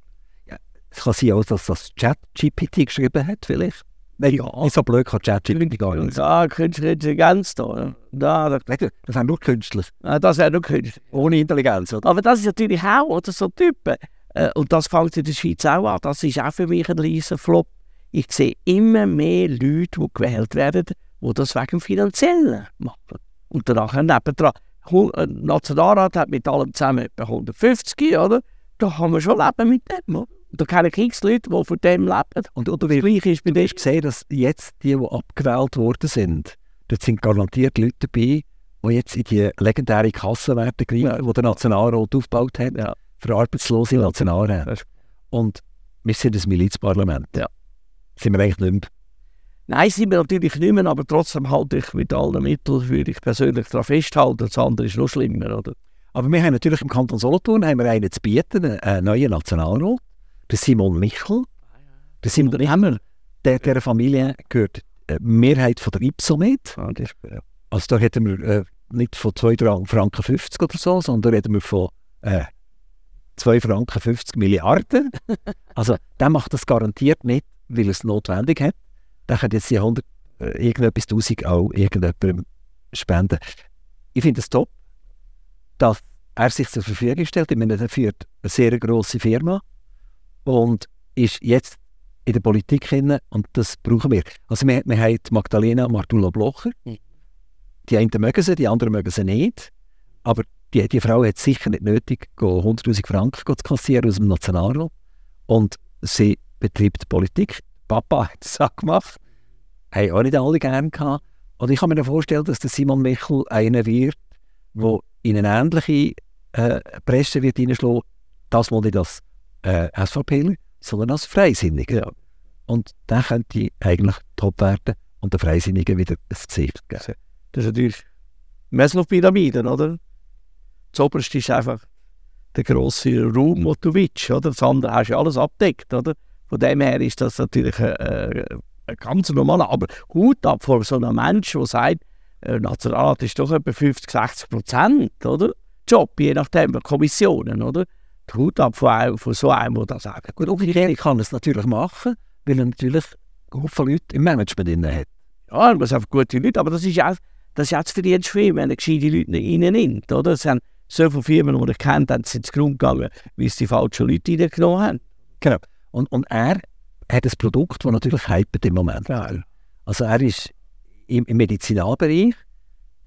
Es kann sein, auch, dass das ChatGPT geschrieben hat, vielleicht. Nein, ja. nicht so blöd kann ChatGPT gar nicht. Ja, künstliche Intelligenz da. Da, da, Nein, Das wäre nur künstlich, das wäre noch künstlich. ohne Intelligenz. Oder? Aber das ist natürlich auch, oder so Typen. Äh, und das fängt in der Schweiz auch an. Das ist auch für mich ein riesen Flop. Ich sehe immer mehr Leute, die gewählt werden, die das wegen dem Finanziellen machen. Und danach nebendran. Ein Nationalrat hat mit allem zusammen etwa 150, oder? Da kann man schon leben mit dem, oder? Da kenne ich x Leute, die von dem leben. Und, und Das Gleiche ist bei dir. hast gesehen, dass jetzt die, die abgewählt worden sind, dort sind garantiert Leute dabei, die jetzt in die legendäre Kasse werden greifen, Ja. die der Nationalrat aufgebaut hat, Ja. für arbeitslose Nationalräte. Und wir sind ein Milizparlament. Ja. Sind wir eigentlich nicht mehr. Nein, sind wir natürlich nicht mehr, aber trotzdem halte ich mit allen Mitteln, würde ich persönlich daran festhalten. Das andere ist noch schlimmer, oder? Aber wir haben natürlich im Kanton Solothurn haben wir einen zu bieten, einen, einen neuen Nationalrat, der Simon Michel. Der Simon Michel, haben wir. der, der Familie gehört die Mehrheit von der Ipsomed. Ja. Also da reden wir äh, nicht von 2 Franken 50 oder so, sondern reden wir von äh, 2 Franken 50 Milliarden. also der macht das garantiert nicht, weil er es notwendig hat. Der kann jetzt die 100, äh, irgendetwas 1000 auch irgendjemandem spenden. Ich finde es top, dass er sich zur Verfügung stellt. Ich meine, er führt eine sehr grosse Firma und ist jetzt in der Politik hin und das brauchen wir. Also wir, wir haben Magdalena Martula Blocher. Mhm. Die einen mögen sie, die anderen mögen sie nicht. Aber die, die Frau hat sicher nicht nötig, 100'000 Franken zu kassieren aus dem Nationalrat. Und sie betreibt Politik. Papa hat es auch gemacht. Haben auch nicht alle gerne gehabt. Und ich kann mir vorstellen, dass der Simon Michel einer wird, der in eine ähnliche äh, Presse wird reinschlagen, das mal nicht als äh, SVPler, sondern als Freisinniger. Ja. Und der könnte eigentlich top werden und der Freisinnigen wieder ein Gesicht geben. Das ist natürlich Maslow-Pyramiden, oder? Das oberste ist einfach der grosse Raum, den du willst, oder? Das andere hast du ja alles abdeckt, oder? Von dem her ist das natürlich ein, ein, ein ganz normaler, aber Hut ab vor so einem Menschen, der sagt, äh, Nationalrat ist doch etwa 50, 60 Prozent, oder? Job, je nachdem, Kommissionen, oder? Die Hut ab von, von so einem, der das sagt. Gut, umgekehrt kann er es natürlich machen, weil er natürlich Haufen Leute im Management drin hat. Ja, man einfach gute Leute, aber das ist ja das ist für ihn, wenn er gescheite Leute rein nimmt, oder? Es haben so viele Firmen, die er kennt, sind ins Grund gegangen, weil sie die falschen Leute reingenommen haben. Genau. Und, und er hat ein Produkt, das natürlich hypet im Moment. Also er ist im, im Medizinalbereich,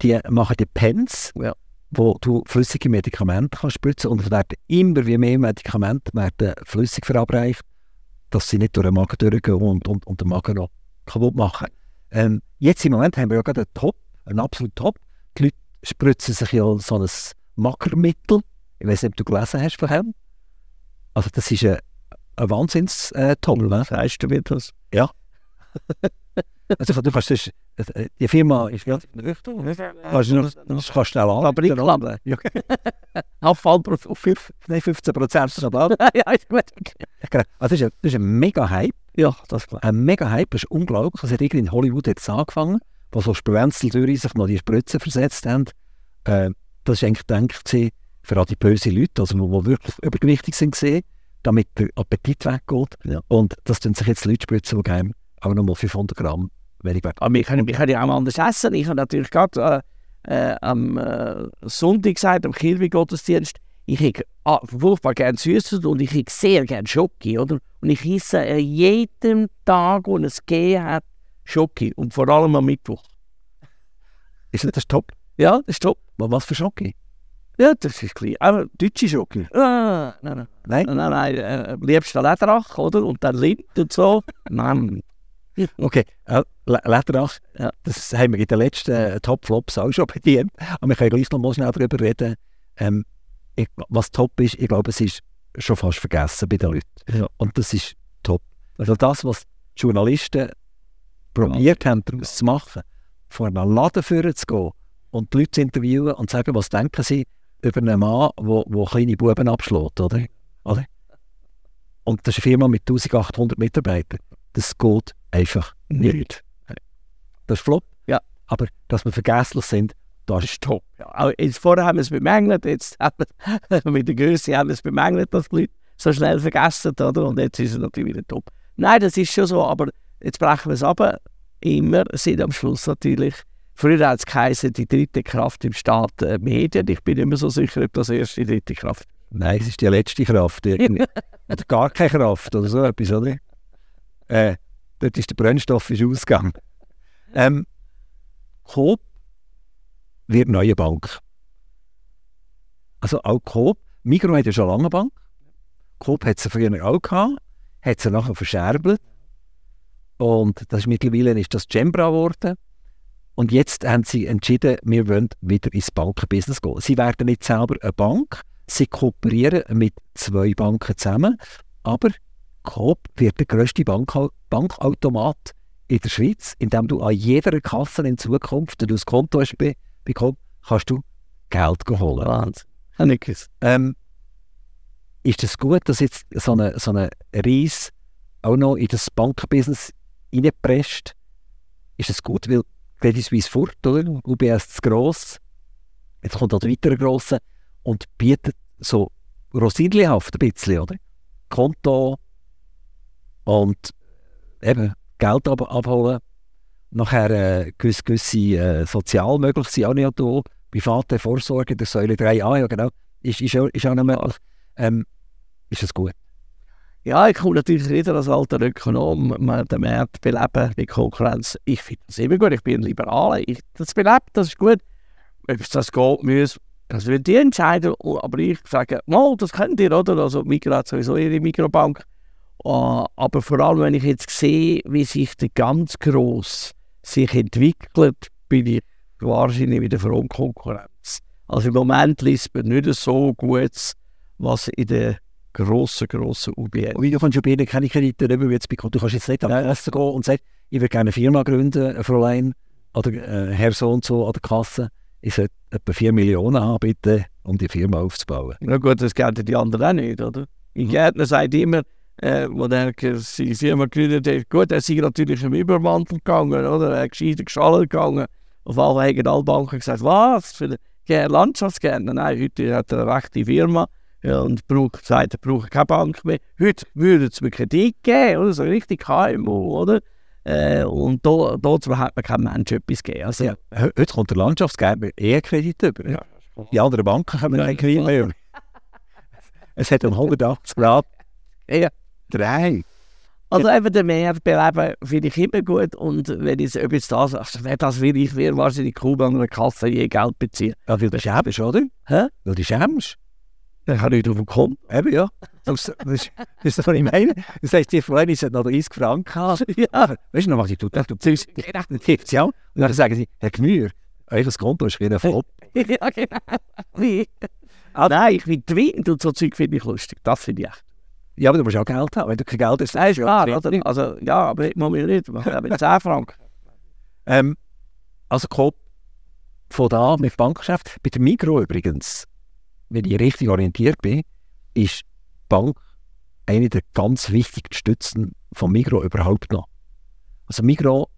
die machen die Pens, Ja. wo du flüssige Medikamente kannst spritzen und es werden immer wie mehr Medikamente werden flüssig verabreicht, dass sie nicht durch den Magen durchgehen und, und, und den Magen noch kaputt machen. Ähm, jetzt im Moment haben wir ja gerade einen Top, einen absoluten Top. Die Leute spritzen sich ja so ein Mackermittel. Ich weiß nicht, ob du gelesen hast von ihm. Also das ist ein, ein Wahnsinns-Top. ne? Was heißt du mir das? Also du kannst das, äh, die Firma ist ja kannst du noch, das kannst schnell an. Fabrikklappe. Ja, Abfallprofil. nein, 15 Prozent ja, ist gut. Genau. Also das ist ein, das ist ein mega Hype. Ja, das ist klar. Ein mega Hype, das ist unglaublich. Also hat irgendwie in Hollywood jetzt angefangen, wo so Spenzeltüren sich noch die Spritzen versetzt haben. Äh, das ist eigentlich gedacht gewesen für adipöse Leute, also die wirklich übergewichtig sind, gesehen, damit der Appetit weggeht. Ja. Und das tun sich jetzt Leute spritzen, die gerne auch nochmal 500 Gramm weniger werden. Aber wir können, wir können ja auch anders essen. Ich habe natürlich gerade äh, äh, am äh, Sonntag gesagt, am Kirby-Gottesdienst, ich hätte ah, furchtbar gerne Süßes und ich hätte sehr gerne Schoki, oder? Und ich esse an jedem Tag, wo es gegeben hat, Schoki. Und vor allem am Mittwoch. Ist nicht das top? Ja, das ist top. Aber Was für Schocke? Ja, das ist klein. Aber deutsche Schoki. Ah, nein, nein. Nein? Nein, nein, äh, am liebsten Lederach, oder? Und dann Lind und so. Nein. Okay, äh, Le- Lederach, Ja. das haben wir in den letzten äh, Top-Flops auch schon bedient. Aber wir können gleich noch mal schnell darüber reden. Ähm, ich, was top ist, ich glaube, es ist schon fast vergessen bei den Leuten. Ja. Und das ist top. Also das, was die Journalisten probiert haben, daraus zu machen, vor einen Laden führen zu gehen und die Leute zu interviewen und zu sagen, was denken sie über einen Mann, der wo, wo kleine Buben abschlägt, oder? oder? Und das ist eine Firma mit 1800 Mitarbeitern. Das geht einfach nicht. Das ist flop. Ja. Aber dass wir vergesslich sind, das ist top. Ja, jetzt vorher haben wir es bemängelt, jetzt haben wir, mit der Größe haben wir es bemängelt, dass die Leute so schnell vergessen, oder? Und jetzt ist es natürlich wieder top. Nein, das ist schon so, aber jetzt brechen wir es ab. Immer sind am Schluss natürlich, früher hat es geheißen, die dritte Kraft im Staat äh, Medien. Ich bin immer so sicher, ob das erst die dritte Kraft Nein, es ist die letzte Kraft. Irgendwie. oder gar keine Kraft oder so etwas, oder? Äh, dort ist der Brennstoff ist ausgegangen. Ähm, Coop wird neue Bank. Also auch Coop. Migros hat ja schon lange Bank. Coop hat sie früher auch gehabt, hat sie nachher verscherbelt. Und das ist mittlerweile ist das Gembra geworden. Und jetzt haben sie entschieden, wir wollen wieder ins Bankenbusiness gehen. Sie werden nicht selber eine Bank, sie kooperieren mit zwei Banken zusammen, aber Coop wird der grösste Bank Bankautomat in der Schweiz, indem du an jeder Kasse in Zukunft, wenn du ein Konto hast bei, bei Coop, kannst du Geld holen. Wahnsinn. Gewusst. Ähm, ist es gut, dass jetzt so eine, so eine Reis auch noch in das Bankenbusiness reinpresst? Ist es gut, weil Credit Suisse fort, oder? UBS zu gross. Jetzt kommt halt weiter grosse und bietet so rosinenhaft ein bisschen, oder? Konto und eben Geld ab abholen. Nachher äh, gewisse, gewisse äh, sind auch nicht da. Private Vorsorge der Säule 3a, ja genau, ist, ist, auch, ist auch noch möglich. Ähm, ist es gut? Ja, ich komme natürlich wieder als alter Ökonom, den Markt beleben, die Konkurrenz. Ich finde das immer gut, ich bin ein Liberaler. Ich, das belebt, das ist gut. Ob es das geht, muss, das wird die entscheiden. Aber ich sage, no, das könnt ihr, oder? Also Migros hat sowieso ihre Mikrobank. Uh, aber vor allem, wenn ich jetzt sehe, wie sich der ganz gross sich entwickelt, bin ich wahrscheinlich wieder für Konkurrenz. Also im Moment liest man nicht so gut, was in der grossen, grossen UBS. Wie du bei ihnen keine Kredite wie jetzt bei Du kannst jetzt nicht an die Kasse gehen und sagen, ich würde gerne eine Firma gründen, Fräulein oder äh, Herr so und so an der Kasse. Ich sollte etwa 4 Millionen haben, bitte, um die Firma aufzubauen. Na gut, das gelten die anderen auch nicht, oder? Ein mhm. Gärtner sagt immer, äh, wo der seine Firma gegründet hat, gut, er sei natürlich im Übermantel gegangen, oder? Er ist gescheiter geschallt gegangen. Auf einmal haben alle Banken gesagt, was, für den Landschaftsgärtner? Nein, heute hat er eine rechte Firma ja, und braucht, sagt, er braucht keine Bank mehr. Heute würde es mir Kredit geben, oder? So richtig KMU, oder? Äh, und da, dazu hat man keinem Menschen etwas gegeben. Also, ja, heute kommt der Landschaftsgärtner eher Kredit über. Ja. Die anderen Banken haben ja, keinen Kredit mehr. es hat um 180 Grad. Ja. Drei. Also eben den Markt beleben finde ich immer gut und wenn ich ob jetzt das, also wenn das will, ich will wahrscheinlich kaum an einer Kasse je Geld beziehen. Ja, weil du schämst, oder? Hä? Weil du schämst. Dann kann ich drauf kommen. Eben, ja. Das, ist das, was ich meine. Das heisst, die Freundin hat noch 30 Franken. Ja. Weißt du noch, was ich tue? Du ziehst dann tippt sie an und dann sagen sie, Herr Gmür, euer Konto ist wieder Flop. ja, genau. Wie? Ah, nein, ich finde Tweeten und so Zeug finde ich lustig. Das finde ich echt. Ja, aber du musst auch Geld haben. Wenn du kein Geld hast, Nein, ist klar, oder? Also, ja, aber ich muss mich nicht. Ich habe 10 Franken. Ähm, also, Coop von da mit Bankgeschäft. Bei der Migro übrigens, wenn ich richtig orientiert bin, ist die Bank eine der ganz wichtigsten Stützen von Migro überhaupt noch. Also Migro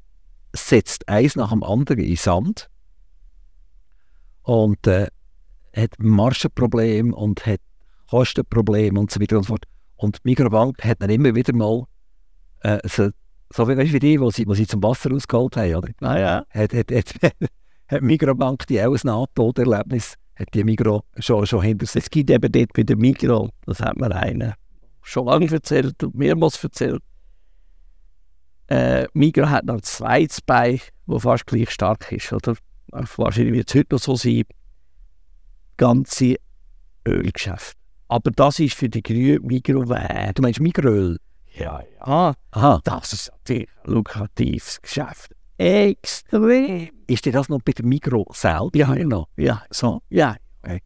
setzt eins nach dem anderen in Sand und äh, hat Margenprobleme und hat Kostenprobleme und so weiter und so fort. Und die Mikrobank hat dann immer wieder mal äh, so, so wie, weißt, wie die, wo sie, wo sie zum Wasser ausgeholt haben, oder? Ah, ja. Hat, hat, hat, hat die Mikrobank die auch ein Nahtoderlebnis, hat die Mikro schon, schon hinter sich. Es gibt eben dort bei der Mikro, das hat mir einer schon lange erzählt und mehrmals erzählt, äh, Migros hat noch ein zweites Bein, das fast gleich stark ist, oder? Wahrscheinlich wird es heute noch so sein. Ganze Ölgeschäft. Aber das ist für die grüne Mikrowelle. Du meinst Mikröl? Ja, ja. Aha. Das ist natürlich ein lukratives Geschäft. Extrem. Ist dir das noch bei der Mikro selbst? Ja, genau. Ja. So? Ja. Okay.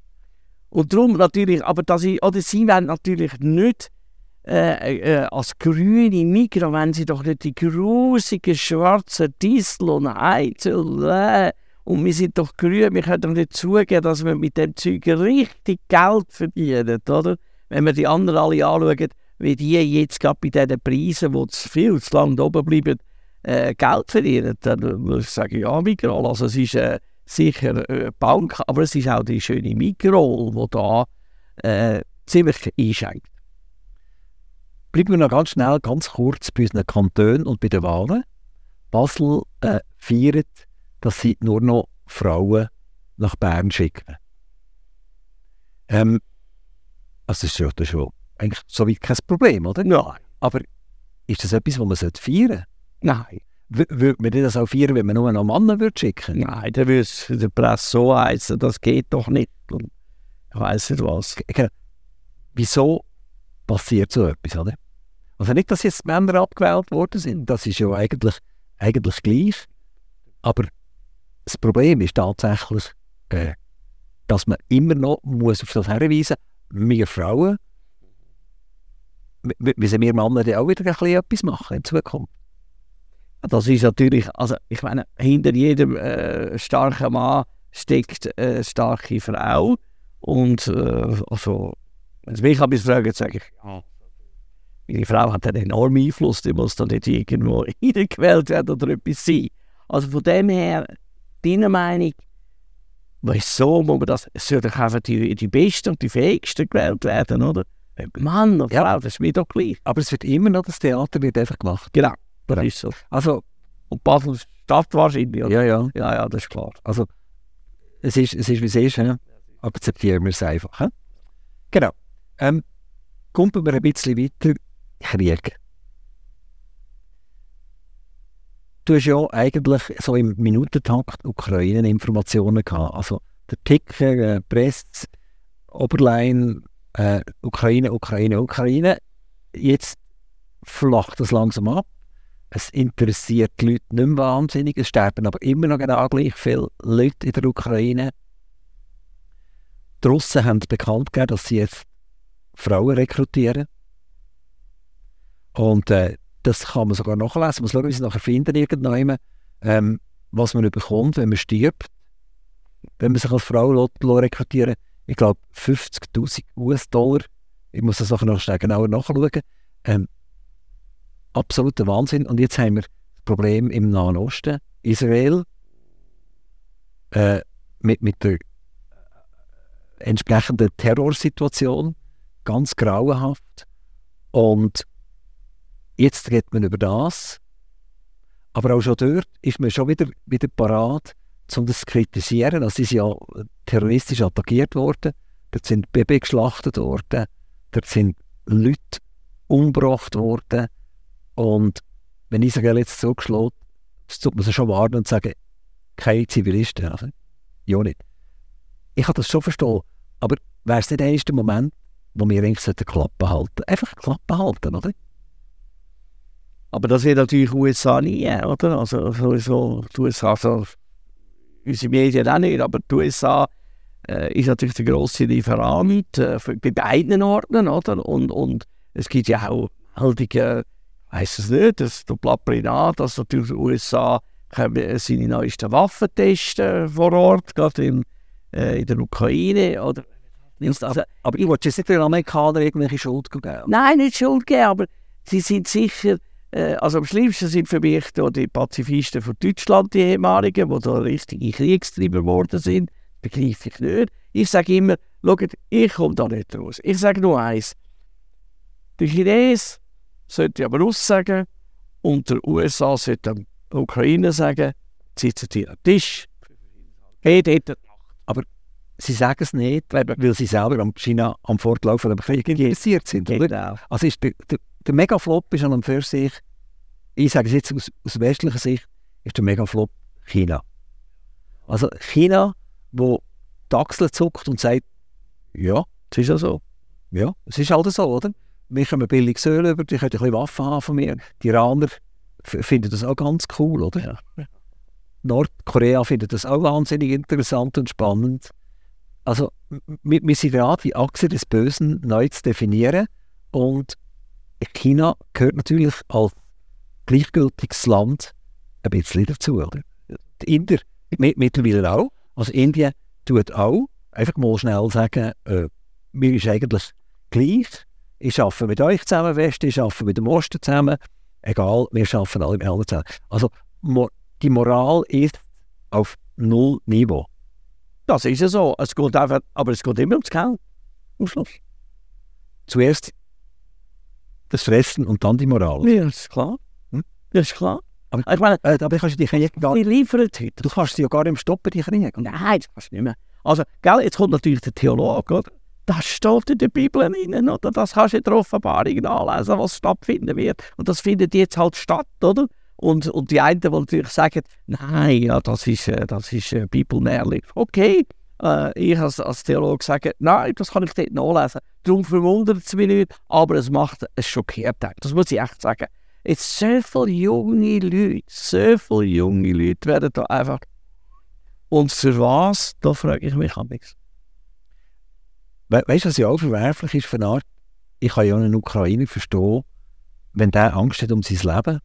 Und darum natürlich, aber das ist, oder sie werden natürlich nicht äh, äh, als grüne Mikro, wenn sie doch nicht die grusigen schwarzen Diesel und Heizöl, äh, und wir sind doch grün, wir können doch nicht zugeben, dass wir mit dem Zeug richtig Geld verdienen, oder? Wenn wir die anderen alle anschauen, wie die jetzt gerade bei diesen Preisen, die zu viel zu lange oben bleiben, äh, Geld verdienen, dann muss ich sagen, ja, Migros. Also es ist äh, sicher eine Bank, aber es ist auch die schöne Migros, die da äh, ziemlich einschenkt. Bleiben wir noch ganz schnell, ganz kurz bei unseren Kantonen und bei den Wahlen. Basel äh, feiert dass sie nur noch Frauen nach Bern schicken. Ähm, also das ist ja das schon eigentlich soweit kein Problem, oder? Nein. Aber ist das etwas, was man feiern sollte? Nein. würde man das auch feiern, wenn man nur noch Männer würde schicken Nein, dann würde es der Presse so heißen, das geht doch nicht. Und ich weiss nicht was. Genau. Wieso passiert so etwas, oder? Also nicht, dass jetzt Männer abgewählt worden sind, das ist ja eigentlich, eigentlich gleich. Aber das Problem ist tatsächlich, äh, dass man immer noch muss auf das hinweisen muss, wir Frauen, müssen wir Männer dann auch wieder ein bisschen etwas machen in Zukunft. Das ist natürlich, also ich meine, hinter jedem äh, starken Mann steckt eine starke Frau. Und äh, also, wenn Sie mich etwas fragen, sage ich, ja, meine Frau hat einen enormen Einfluss, die muss da nicht irgendwo reingewählt werden oder etwas sein. Also von dem her, deiner Meinung, wieso muss man das, es soll doch einfach die, die Besten und die Fähigsten gewählt werden, oder? Mann oder ja. Frau, das ist mir doch gleich. Aber es wird immer noch, das Theater wird einfach gemacht. Genau, das ja. ist so. Also, und Basel Stadt wahrscheinlich, oder? Ja, ja. Ja, ja, das ist klar. Also, es ist, es ist wie es ist, he? akzeptieren wir es einfach. He? Genau. Ähm, kommen wir ein bisschen weiter Krieg. Du hast ja eigentlich so im Minutentakt Ukraine-Informationen gehabt. Also der Ticker, äh, Press, Oberline, äh, Ukraine, Ukraine, Ukraine. Jetzt flacht das langsam ab. Es interessiert die Leute nicht mehr wahnsinnig. Es sterben aber immer noch genau gleich viele Leute in der Ukraine. Die Russen haben bekannt gegeben, dass sie jetzt Frauen rekrutieren. Und äh, das kann man sogar nachlesen. Man muss schauen, wie sie nachher finden, irgendwann, ähm, was man bekommt, wenn man stirbt. Wenn man sich als Frau rekrutieren ich glaube 50.000 US-Dollar. Ich muss das nachher noch schnell genauer nachschauen. Ähm, absoluter Wahnsinn. Und jetzt haben wir das Problem im Nahen Osten. Israel äh, mit, mit der entsprechenden Terrorsituation, ganz grauenhaft. Und jetzt redet man über das. Aber auch schon dort ist man schon wieder, wieder parat, um das zu kritisieren. Sie sind ja terroristisch attackiert worden, dort sind Babys geschlachtet worden, dort sind Leute umgebracht worden. Und wenn Israel jetzt zugeschlagen tut man sich schon warnen und sagen, keine Zivilisten. Also, ja nicht. Ich kann das schon verstehen, aber wäre es nicht der erste Moment, wo wir eigentlich Klappe halten Einfach Klappe halten, oder? Aber das wird natürlich USA nie, oder? Also sowieso die USA, also unsere Medien auch nicht, aber die USA äh, ist natürlich der grosse Lieferant äh, bei beiden Orten, oder? Und, und es gibt ja auch ich weiß es nicht, das der Plaprinat, dass natürlich die USA seine neuesten Waffen testen vor Ort, gerade in, äh, in der Ukraine, oder? Also, aber ich wollte jetzt nicht den Amerikanern irgendwelche Schuld geben. Nein, nicht Schuld geben, aber sie sind sicher äh, also am schlimmsten sind für mich die Pazifisten von Deutschland, die ehemaligen, die da richtige Kriegstreiber geworden sind. Begreife ich nicht. Ich sage immer, schaut, ich komme da nicht raus. Ich sage nur eins. Der Chines sollte aber aussagen und der USA sollte der Ukraine sagen, sitzen die am Tisch. Aber sie sagen es nicht, weil sie selber am China am Fortlauf des Krieges interessiert sind. Oder? Genau. Also ist der, der, der Megaflop ist an und für sich, ich sage es jetzt aus, aus westlicher Sicht, ist der Megaflop China. Also China, wo die Achsel zuckt und sagt, ja, es ist ja so. Ja, es ist halt so, oder? Wir kommen billig Öl über, die können ein bisschen Waffen haben von mir. Die Iraner finden das auch ganz cool, oder? Ja. Nordkorea findet das auch wahnsinnig interessant und spannend. Also, wir, wir sind gerade die Achse des Bösen neu zu definieren und China gehört natürlich als gleichgültiges Land ein bisschen dazu. Oder? Die Inder mittlerweile auch. Also Indien tut auch einfach mal schnell sagen, äh, mir ist eigentlich gleich. Ich arbeite mit euch zusammen, Westen, ich arbeite mit dem Osten zusammen. Egal, wir arbeiten alle mit allen zusammen. Also die Moral ist auf null Niveau. Das ist ja so. Es geht einfach, aber es geht immer ums Geld. Am Schluss. Zuerst das Fressen und dann die Moral. Ja, das ist klar. Hm? Das ist klar. Aber ich meine, äh, aber kannst du die gar nicht... liefern heute. Du kannst sie ja gar nicht stoppen, die Kriege. Nein, das kannst du nicht mehr. Also, gell, jetzt kommt natürlich der Theologe, oder? Das steht in der Bibel rein, oder? Das kannst du in der Offenbarung nachlesen, was stattfinden wird. Und das findet jetzt halt statt, oder? Und, und die einen, die natürlich sagen, nein, ja, das ist, äh, das ist äh, Bibelmärchen. Okay, äh, ich als, als Theologe sage, nein, das kann ich dort nachlesen. Darum verwundert es mich nicht, aber es macht es schockiert. Das muss ich echt sagen. Jetzt so viele junge Leute, so viele junge Leute werden da einfach. Und für was? Da frage ich mich am nichts. We weißt du, was ja auch verwerflich ist eine Art? Ich kann ja einen Ukrainer verstehen, wenn der Angst hat um sein Leben.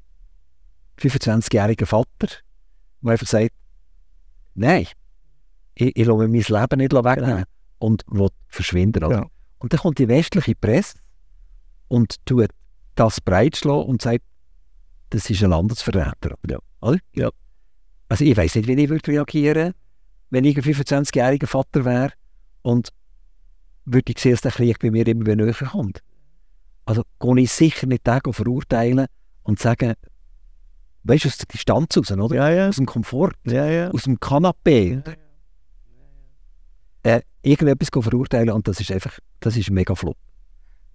25-jähriger Vater, der einfach sagt, nein, ich, ich lasse mein Leben nicht wegnehmen und will verschwinden. Ja. Und dann kommt die westliche Presse und tut das breitschlagen und sagt, das ist ein Landesverräter. Ja. Oder? Ja. Also ich weiß nicht, wie ich würde reagieren wenn ich ein 25-jähriger Vater wäre und würde ich sehen, dass der Krieg bei mir immer näher kommt. Also gehe ich sicher nicht den verurteilen und sagen, weißt du, aus der Distanz raus, oder? Ja, ja. Aus dem Komfort, ja, ja. aus dem Kanapee. Äh, irgendetwas verurteilen und das ist einfach, das ist mega Flop.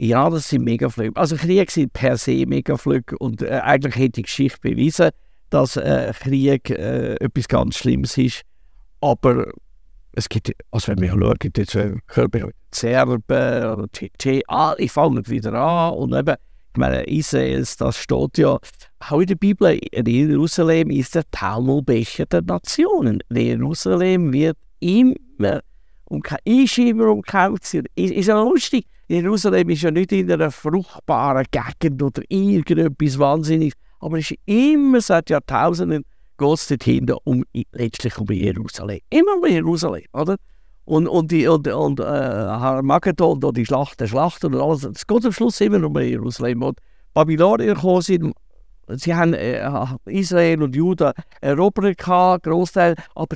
Ja, das sind Megaflüge. Also Kriege sind per se Megaflüge und äh, eigentlich hat die Geschichte bewiesen, dass äh, Krieg äh, etwas ganz Schlimmes ist. Aber es gibt, also wenn wir schauen, jetzt äh, Serben oder Tschetschen, alle fangen wieder an und eben, ich meine, Israel, das steht ja auch in der Bibel, in Jerusalem ist der Talmudbecher der Nationen. Jerusalem wird immer und ist immer umkämpft. Ist, ist ja lustig, Jerusalem ist ja nicht in einer fruchtbaren Gegend oder irgendetwas Wahnsinniges, aber es ist immer seit Jahrtausenden geht es dorthin um, letztlich um Jerusalem. Immer um Jerusalem, oder? Und, und, die, und, und äh, Armageddon und die Schlachten, Schlachten und alles, es geht am Schluss immer um Jerusalem. Und Babylonier gekommen sind, sie haben äh, Israel und Juda erobert, Großteil, aber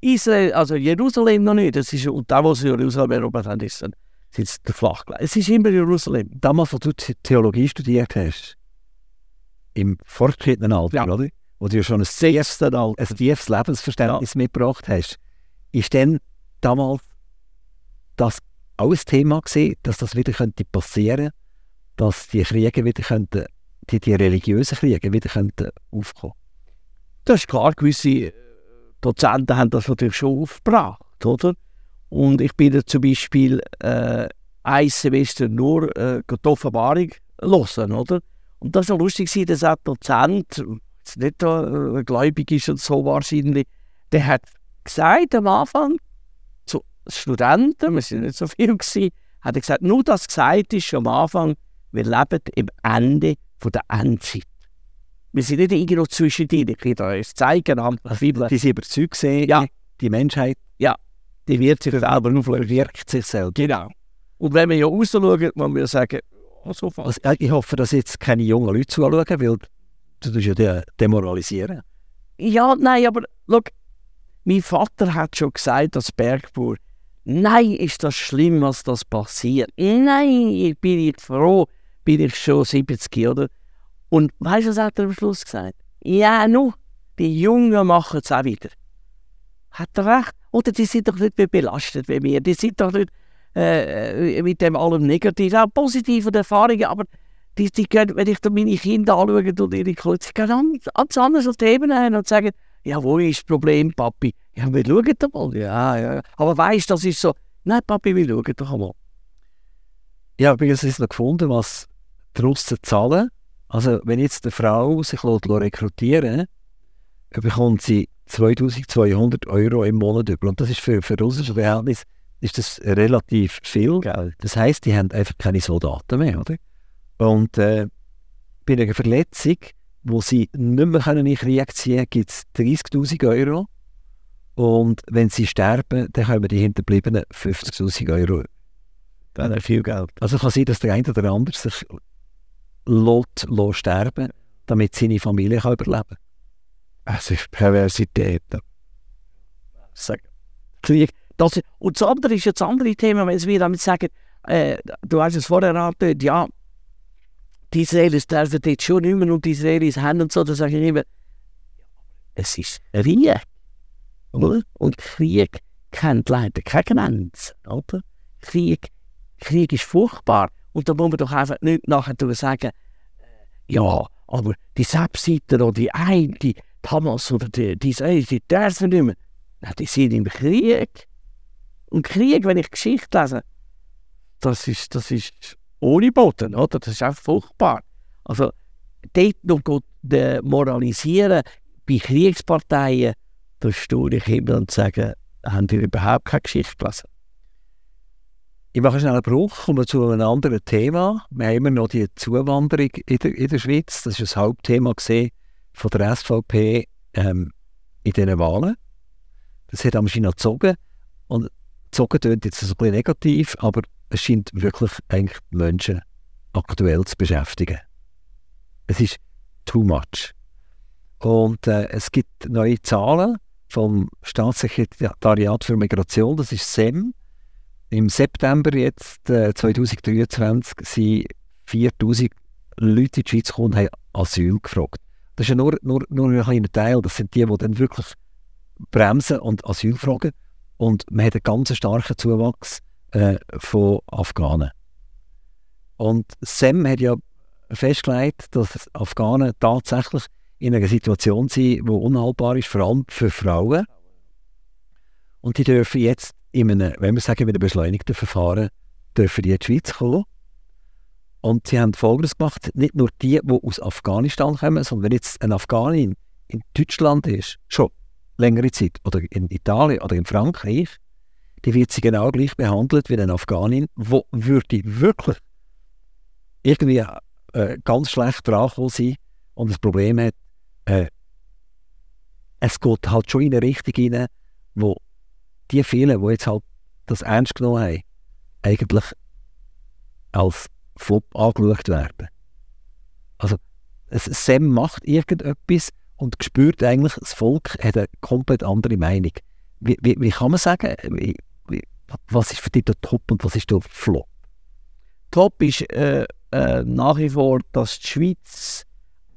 Israel, also Jerusalem noch nicht. Das ist, und da, wo sie Jerusalem erobert haben, ist dann sind der flach Es ist immer Jerusalem. Damals, als du Theologie studiert hast, im fortgeschrittenen Alter, ja. oder? Wo du ja schon ein tiefes, ein tiefes Lebensverständnis ja. mitgebracht hast, ist dann damals das auch ein Thema gewesen, dass das wieder könnte passieren dass die Kriege wieder könnten, die, die religiösen Kriege wieder könnten aufkommen? Das ist klar, gewisse Dozenten haben das natürlich schon aufgebracht, oder? Und ich bin zum Beispiel äh, ein Semester nur äh, die Offenbarung hören, oder? Und das war lustig, dass ein Dozent, jetzt nicht äh, gläubig ist und so wahrscheinlich, der hat gesagt am Anfang zu Studenten, wir sind nicht so viel gewesen, hat er gesagt, nur das gesagt ist am Anfang, wir leben im Ende von der Endzeit. Wir sind nicht irgendwo zwischen denen. Ich will euch zeigen an der Bibel. Die sind überzeugt, ja. die Menschheit ja. die wird sich selber auflösen. Wirkt sich selbst. Genau. Und wenn wir ja rausschauen, muss man sagen, oh, so also, Ich hoffe, dass jetzt keine jungen Leute zuschauen, weil du tust ja demoralisieren. Ja, nein, aber schau, mein Vater hat schon gesagt als Bergbauer, nein, ist das schlimm, was das passiert. Nein, ich bin nicht froh, bin ich schon 70, oder? Und weißt du, was hat er am Schluss gesagt? Ja, nu, die Jungen machen es auch wieder. Hat er recht? Oder die sind doch nicht mehr belastet wie wir. Die sind doch nicht äh, mit dem allem negativ. Auch positive Erfahrungen, aber die, die können, wenn ich da meine Kinder anschaue und ihre Kinder, sie gehen ganz anders auf die Ebene ein und sagen, ja, wo ist das Problem, Papi? Ja, wir schauen doch mal. Ja, ja. Aber weißt du, das ist so, nein, Papi, wir schauen doch mal. Ja, übrigens ist noch gefunden, was die Russen zahlen also wenn jetzt eine Frau sich rekrutieren bekommt sie 2200 Euro im Monat über. Und das ist für, für russische Verhältnis ist das relativ viel Geld. Das heisst, die haben einfach keine Soldaten mehr, oder? Und äh, bei einer Verletzung, wo sie nicht mehr in den Krieg ziehen können, gibt es 30'000 Euro. Und wenn sie sterben, dann kommen die Hinterbliebenen 50'000 Euro. Das ist viel Geld. Also kann sein, dass der eine oder andere sich lässt, lässt sterben damit seine Familie kann überleben kann. Es ist Perversität. Krieg. Das, und das andere ist jetzt das andere Thema, wenn Sie damit sagen, äh, du hast es vorher angedeutet, ja, die Israelis dürfen jetzt schon nicht mehr und die Israelis haben und so, dann sage ich immer, es ist Krieg. Oder? Und Krieg kennt leider keine Grenzen. Oder? Krieg, Krieg ist furchtbar. Und da muss man doch einfach nicht nachher sagen, ja, aber die Subseiter oder die eine, die Hamas oder die, die Israelis, die dürfen nicht mehr. Na, die sind im Krieg. Und Krieg, wenn ich Geschichte lese, das ist, das ist ohne Boden, oder? Das ist auch furchtbar. Also, dort noch moralisieren bei Kriegsparteien, da stehe ich immer und sage, haben die überhaupt keine Geschichte gelesen? Ich mache schnell einen Bruch, kommen zu einem anderen Thema. Haben immer noch die Zuwanderung in der, in Schweiz. Das war das Hauptthema von der SVP ähm, in diesen Wahlen. Das hat am China gezogen. Und gezogen klingt jetzt ein bisschen negativ, aber es scheint wirklich eigentlich Menschen aktuell zu beschäftigen. Es ist too much. Und äh, es gibt neue Zahlen vom Staatssekretariat für Migration, das ist SEM im September jetzt, äh, 2023, sind 4000 Leute in die Schweiz gekommen und haben Asyl gefragt. Das ist ja nur, nur, nur ein kleiner Teil. Das sind die, die dann wirklich bremsen und Asyl fragen. Und man hat einen ganz starken Zuwachs äh, von Afghanen. Und Sam hat ja festgelegt, dass Afghanen tatsächlich in einer Situation sind, die unhaltbar ist, vor allem für Frauen. Und die dürfen jetzt in einem, wenn wir sagen, in einem beschleunigten Verfahren, dürfen die in die Schweiz kommen. Und sie haben Folgendes gemacht, nicht nur die, die aus Afghanistan kommen, sondern wenn jetzt ein Afghanin in Deutschland ist, schon längere Zeit, oder in Italien oder in Frankreich, die wird sie genau gleich behandelt wie ein Afghanin, wo würde wirklich irgendwie äh, ganz schlecht dran sein und das Problem hat, äh, es geht halt schon in eine Richtung hinein, wo die vielen, die jetzt halt das ernst genommen haben, eigentlich als Flop angeschaut werden. Also, Sam macht irgendetwas und spürt eigentlich, das Volk hat eine komplett andere Meinung. Wie, wie, wie kann man sagen, wie, was ist für dich der Top und was ist der Flop? Top ist äh, äh, nach wie vor, dass die Schweiz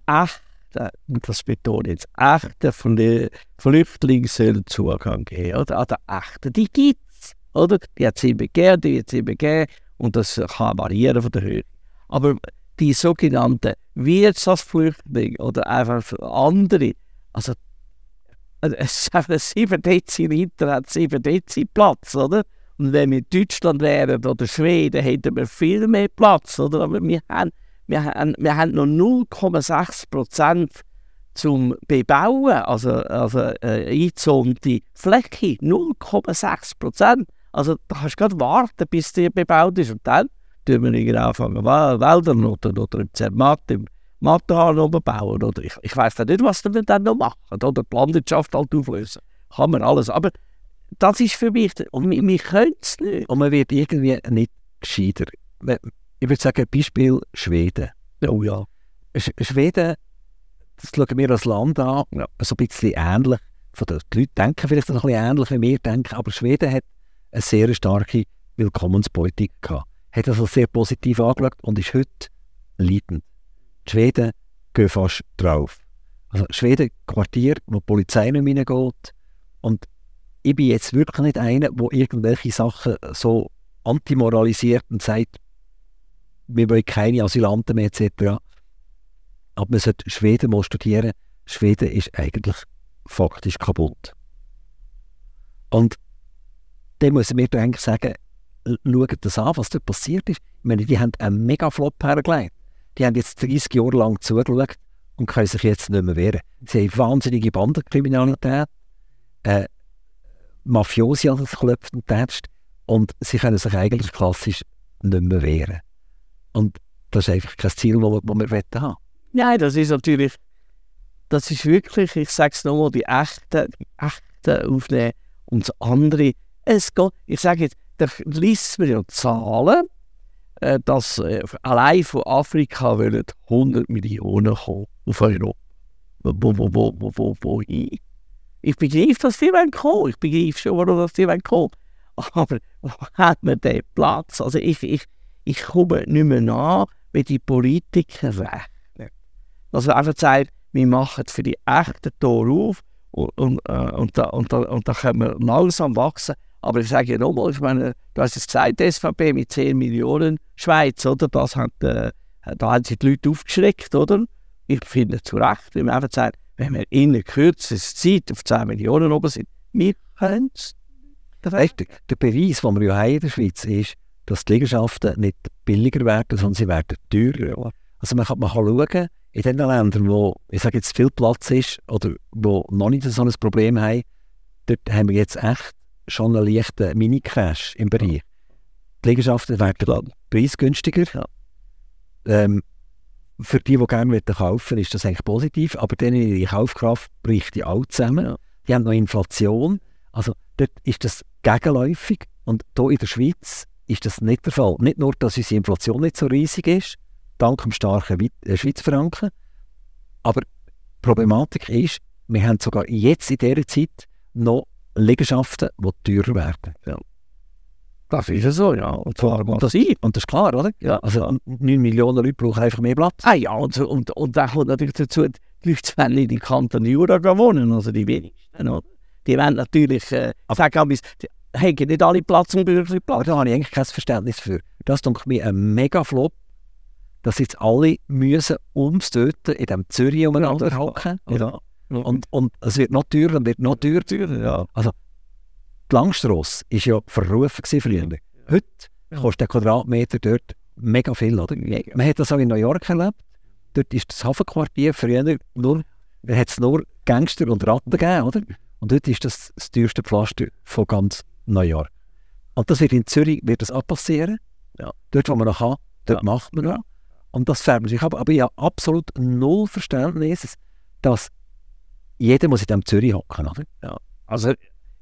echte, und das betone ich jetzt, echte den Flüchtlingen Zugang geben, oder? An der echten, die gibt es? Die hat es immer gegeben, die wird es immer geben und das kann variieren von der Höhe. Aber die sogenannten Wirtschaftsflüchtlinge oder einfach andere, also es ist ein 7 Deziliter hat 7 Dezi Platz, oder? Und wenn wir Deutschland wären oder Schweden, hätten wir viel mehr Platz, oder? Aber wir haben, wir haben, wir haben noch 0,6 Prozent zum Bebauen, also, also äh, eingezonte Fläche, 0,6 Prozent. Also da kannst du gerade warten, bis die bebaut ist und dann tun wir irgendwie anfangen, Wälder oder, oder im Zermatt, im Matterhahn oben bauen. Oder ich, ich weiß nicht, was wir dann noch machen. Oder die Landwirtschaft halt auflösen. Kann man alles. Aber das ist für mich, und wir, wir können es nicht. Und man wird irgendwie nicht gescheiter. Ich würde sagen, Beispiel Schweden. Oh ja. Schweden, das schauen wir als Land an, ja. so ein bisschen ähnlich. Die Leute denken vielleicht ein bisschen ähnlich, wie wir denken, aber Schweden hat eine sehr starke Willkommenspolitik gehabt. Hat das also sehr positiv angeschaut und ist heute leidend. Die Schweden gehen fast drauf. Also Schweden, Quartier, wo die Polizei nicht reingeht. Und ich bin jetzt wirklich nicht einer, der irgendwelche Sachen so antimoralisiert und sagt, wir wollen keine Asylanten mehr etc. Aber man sollte Schweden mal studieren. Schweden ist eigentlich faktisch kaputt. Und dann müssen wir eigentlich sagen, schaut das an, was dort passiert ist. Ich meine, die haben einen mega Flop hergelegt. Die haben jetzt 30 Jahre lang zugeschaut und können sich jetzt nicht mehr wehren. Sie haben wahnsinnige Bandenkriminalität. Äh, Mafiosi an das klopft und tätscht und sie können sich eigentlich klassisch nicht mehr wehren. Und das ist einfach kein Ziel, das wir, haben Nein, das ist natürlich, das ist wirklich, ich sage es nochmal, die echten, die echten aufnehmen und das andere, es geht, ich sage jetzt, da liest man ja Zahlen, äh, dass äh, allein von Afrika wollen 100 Millionen kommen auf Europa. Wo, wo, wo, wo, wo, wo hin? Ich begreife, dass die wollen kommen. Ich begreife schon, warum dass die kommen. Aber wo hat man den Platz? Also ich, ich, ich komme nicht mehr nach, wie die Politiker rechnen. Also einfach sagt, wir machen für die echten Tore auf und, und, äh, und, da, und, da, und da können wir langsam wachsen. Aber ich sage ja nochmal, ich meine, du hast es gesagt, SVP mit 10 Millionen Schweiz, oder? Das hat, äh, da haben sich die Leute aufgeschreckt, oder? Ich finde zu Recht, wenn man einfach sagt, wenn wir in kürzester Zeit auf 10 Millionen oben sind, wir können es. Der Beweis, den wir ja haben in der Schweiz, ist, dass die Liegenschaften nicht billiger werden, sondern sie werden teurer. Also man kann, man kann schauen, in den Ländern, wo ich sage jetzt viel Platz ist oder wo noch nicht so ein Problem haben, dort haben wir jetzt echt schon einen leichten Mini-Crash im Bereich. Die Liegenschaften werden preisgünstiger. Ja. Ähm, für die, die gerne kaufen ist das eigentlich positiv, aber dann ihre Kaufkraft bricht die auch zusammen. Ja. Die haben noch Inflation. Also dort ist das gegenläufig und hier in der Schweiz ist das nicht der Fall. Nicht nur, dass unsere Inflation nicht so riesig ist, dank dem starken äh, Schweizfranken, aber die Problematik ist, wir haben sogar jetzt in dieser Zeit noch Liegenschaften, die teurer werden. Ja. Das ist ja so, ja. Und zwar und das. Und das ist klar, oder? Ja. Also 9 Millionen Leute brauchen einfach mehr Platz. Ah ja, und, und, und dann kommt natürlich dazu, die Leute wollen in Kanton Jura wohnen, also die wenigsten, oder? Die wollen natürlich, äh, sagen haben nicht alle Platz und Bürgerplatz. Aber da habe ich eigentlich kein Verständnis für. Das ist mir ein mega Flop, dass jetzt alle müssen ums dort in dem Zürich umeinander Ja, hocken. Ja. Und, und es wird noch teurer und wird noch teurer. Ja. Die Langstrasse war ja verrufen früher. Heute kostet der Quadratmeter dort mega viel, oder? Man hat das auch in New York erlebt. Dort ist das Hafenquartier früher nur, hat es nur Gangster und Ratten gegeben, oder? Und dort ist das das teuerste Pflaster von ganz New York. Und das wird in Zürich wird das auch passieren. Ja. Dort, wo man noch kann, dort Ja. macht man noch. Und das färbt sich ab. Aber ich habe absolut null Verständnis, dass jeder muss in diesem Zürich hocken, oder? Also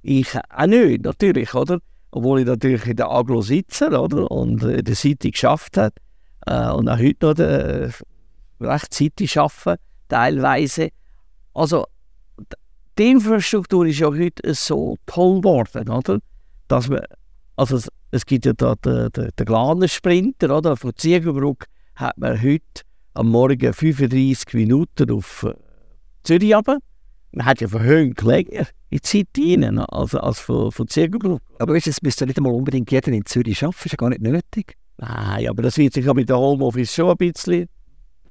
ich auch nicht, natürlich, oder? Obwohl ich natürlich in der Aglo sitze, oder? Und äh, der Seite geschafft hat. Äh, und auch heute noch der, äh, recht Seite arbeiten, teilweise. Also die Infrastruktur ist ja heute so toll geworden, oder? Dass man, also es, es gibt ja da den, den, den kleinen Sprinter, oder? Von Ziegenbruck hat man heute am Morgen 35 Minuten auf äh, Zürich runter. Man hat ja verhöhnt länger in die Zeit rein, als, als von, von Ziegenbruck. Aber weißt, du, es müsste nicht einmal unbedingt jeder in Zürich arbeiten, ist ja gar nicht nötig. Nein, aber das wird sich ja mit der Homeoffice schon ein bisschen...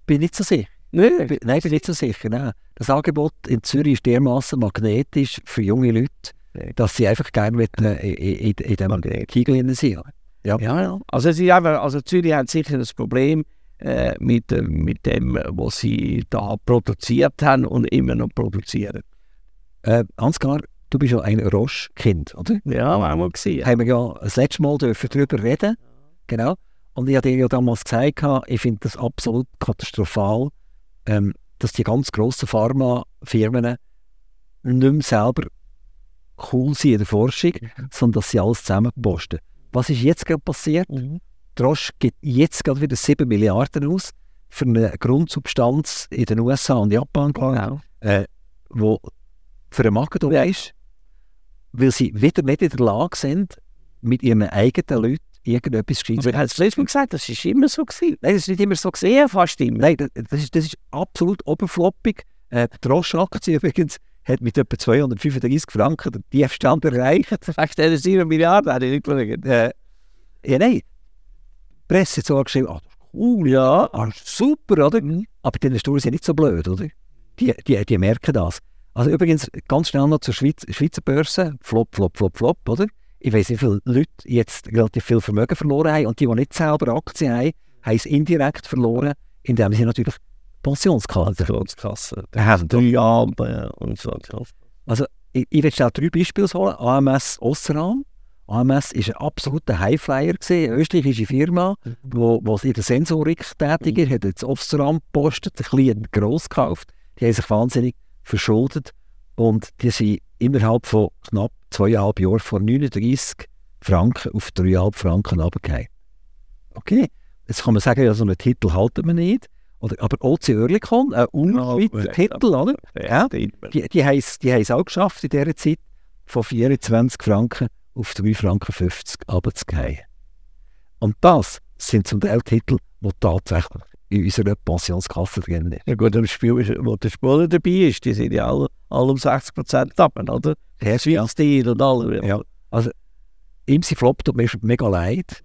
Bin nicht so sicher. Nö. Bin- Nein, bin nicht so sicher. Nein. Das Angebot in Zürich ist dermaßen magnetisch für junge Leute, Ja. dass sie einfach gerne mit, äh, in, in, in dem drin sind. Ja, ja. Also, es ist einfach, also Zürich hat sicher das Problem äh, mit, äh, mit dem, was sie da produziert haben und immer noch produzieren. Äh, Ansgar, du bist ja ein Roche-Kind, oder? Ja, haben wir gesehen. Haben wir ja das letzte Mal dürfen darüber reden. Genau. Und ich habe dir ja damals gesagt, ich finde das absolut katastrophal, ähm, dass die ganz grossen Pharmafirmen nicht mehr selber cool sind in der Forschung, sondern dass sie alles zusammen posten. Was ist jetzt gerade passiert? Mhm. Roche gibt jetzt gerade wieder 7 Milliarden aus für eine Grundsubstanz in den USA und Japan, Genau. äh, wo für einen Magen Ja. ist, weil sie wieder nicht in der Lage sind, mit ihren eigenen Leuten irgendetwas Aber Gescheites ich habe es letztes Mal gesagt, das ist immer so gewesen. Nein, das ist nicht immer so gesehen. Fast immer. Nein, das, das, ist, das ist absolut oberfloppig. Äh, die Roche-Aktie übrigens hat mit etwa 235 Franken den Tiefstand erreicht. Vielleicht eine 7 Milliarden, hätte ich nicht geschaut. Äh, ja, nein. Presse so geschrieben, ah, cool, ja, ah, super, oder? Aber die Investoren sind nicht so blöd, oder? Die, die, die merken das. Also übrigens, ganz schnell noch zur Schweiz, Schweizer Börse. Flop, flop, flop, flop, oder? Ich weiß nicht, wie viele Leute jetzt relativ viel Vermögen verloren haben und die, die nicht selber Aktien haben, haben es indirekt verloren, indem sie natürlich Pensionskassen Pensionskasse. haben. Drei Abend und so. Also, ich, ich will schnell drei Beispiele holen. AMS Osram. AMS war ein absoluter Highflyer, gewesen, eine österreichische Firma, wo, wo in der Sensorik tätig ist, hat jetzt Osram gepostet, ein klein gross gekauft. Die haben sich wahnsinnig verschuldet und die sind innerhalb von knapp zweieinhalb Jahren von 39 Franken auf 3,5 Franken runtergefallen. Okay, jetzt kann man sagen, ja, so einen Titel halten wir nicht. Oder, aber OC Oerlikon, ein unschweizer ja. Titel, oder? Ja. Die, die haben es die auch geschafft in dieser Zeit, von 24 Franken auf 3 Franken 50 runterzugehen. Und das sind zum Teil Titel, die tatsächlich in unserer Pensionskasse drin sind. Ja gut, im Spiel, ist- wo der Spieler dabei ist, die sind ja alle, alle um 60% ab, oder? Der Schweiz-Stil und alle. Ja. Also, ihm sein Flop tut mir mega leid,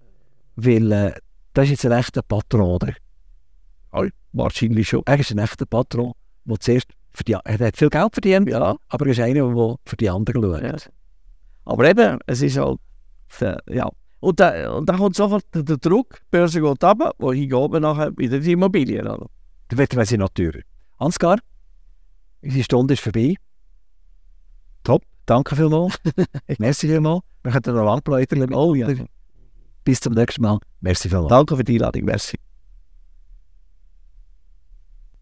weil äh, das ist jetzt ein echter Patron, oder? Wahrscheinlich schon. Er ist ein echter Patron, der zuerst für die, er hat viel Geld verdient, Ja. aber er ist einer, der für die anderen schaut. Aber eben, es ist halt, äh, ja. Und da, und da kommt sofort der, Druck, die Börse geht runter, wohin geht man nachher wieder die Immobilien, oder? Der Wetter wäre noch teurer. Ansgar, unsere Stunde ist vorbei. Top, danke vielmals. Merci vielmals. Wir könnten noch lang bleiben. Oh ja. Bis zum nächsten Mal. Merci vielmals. Danke für die Einladung, merci.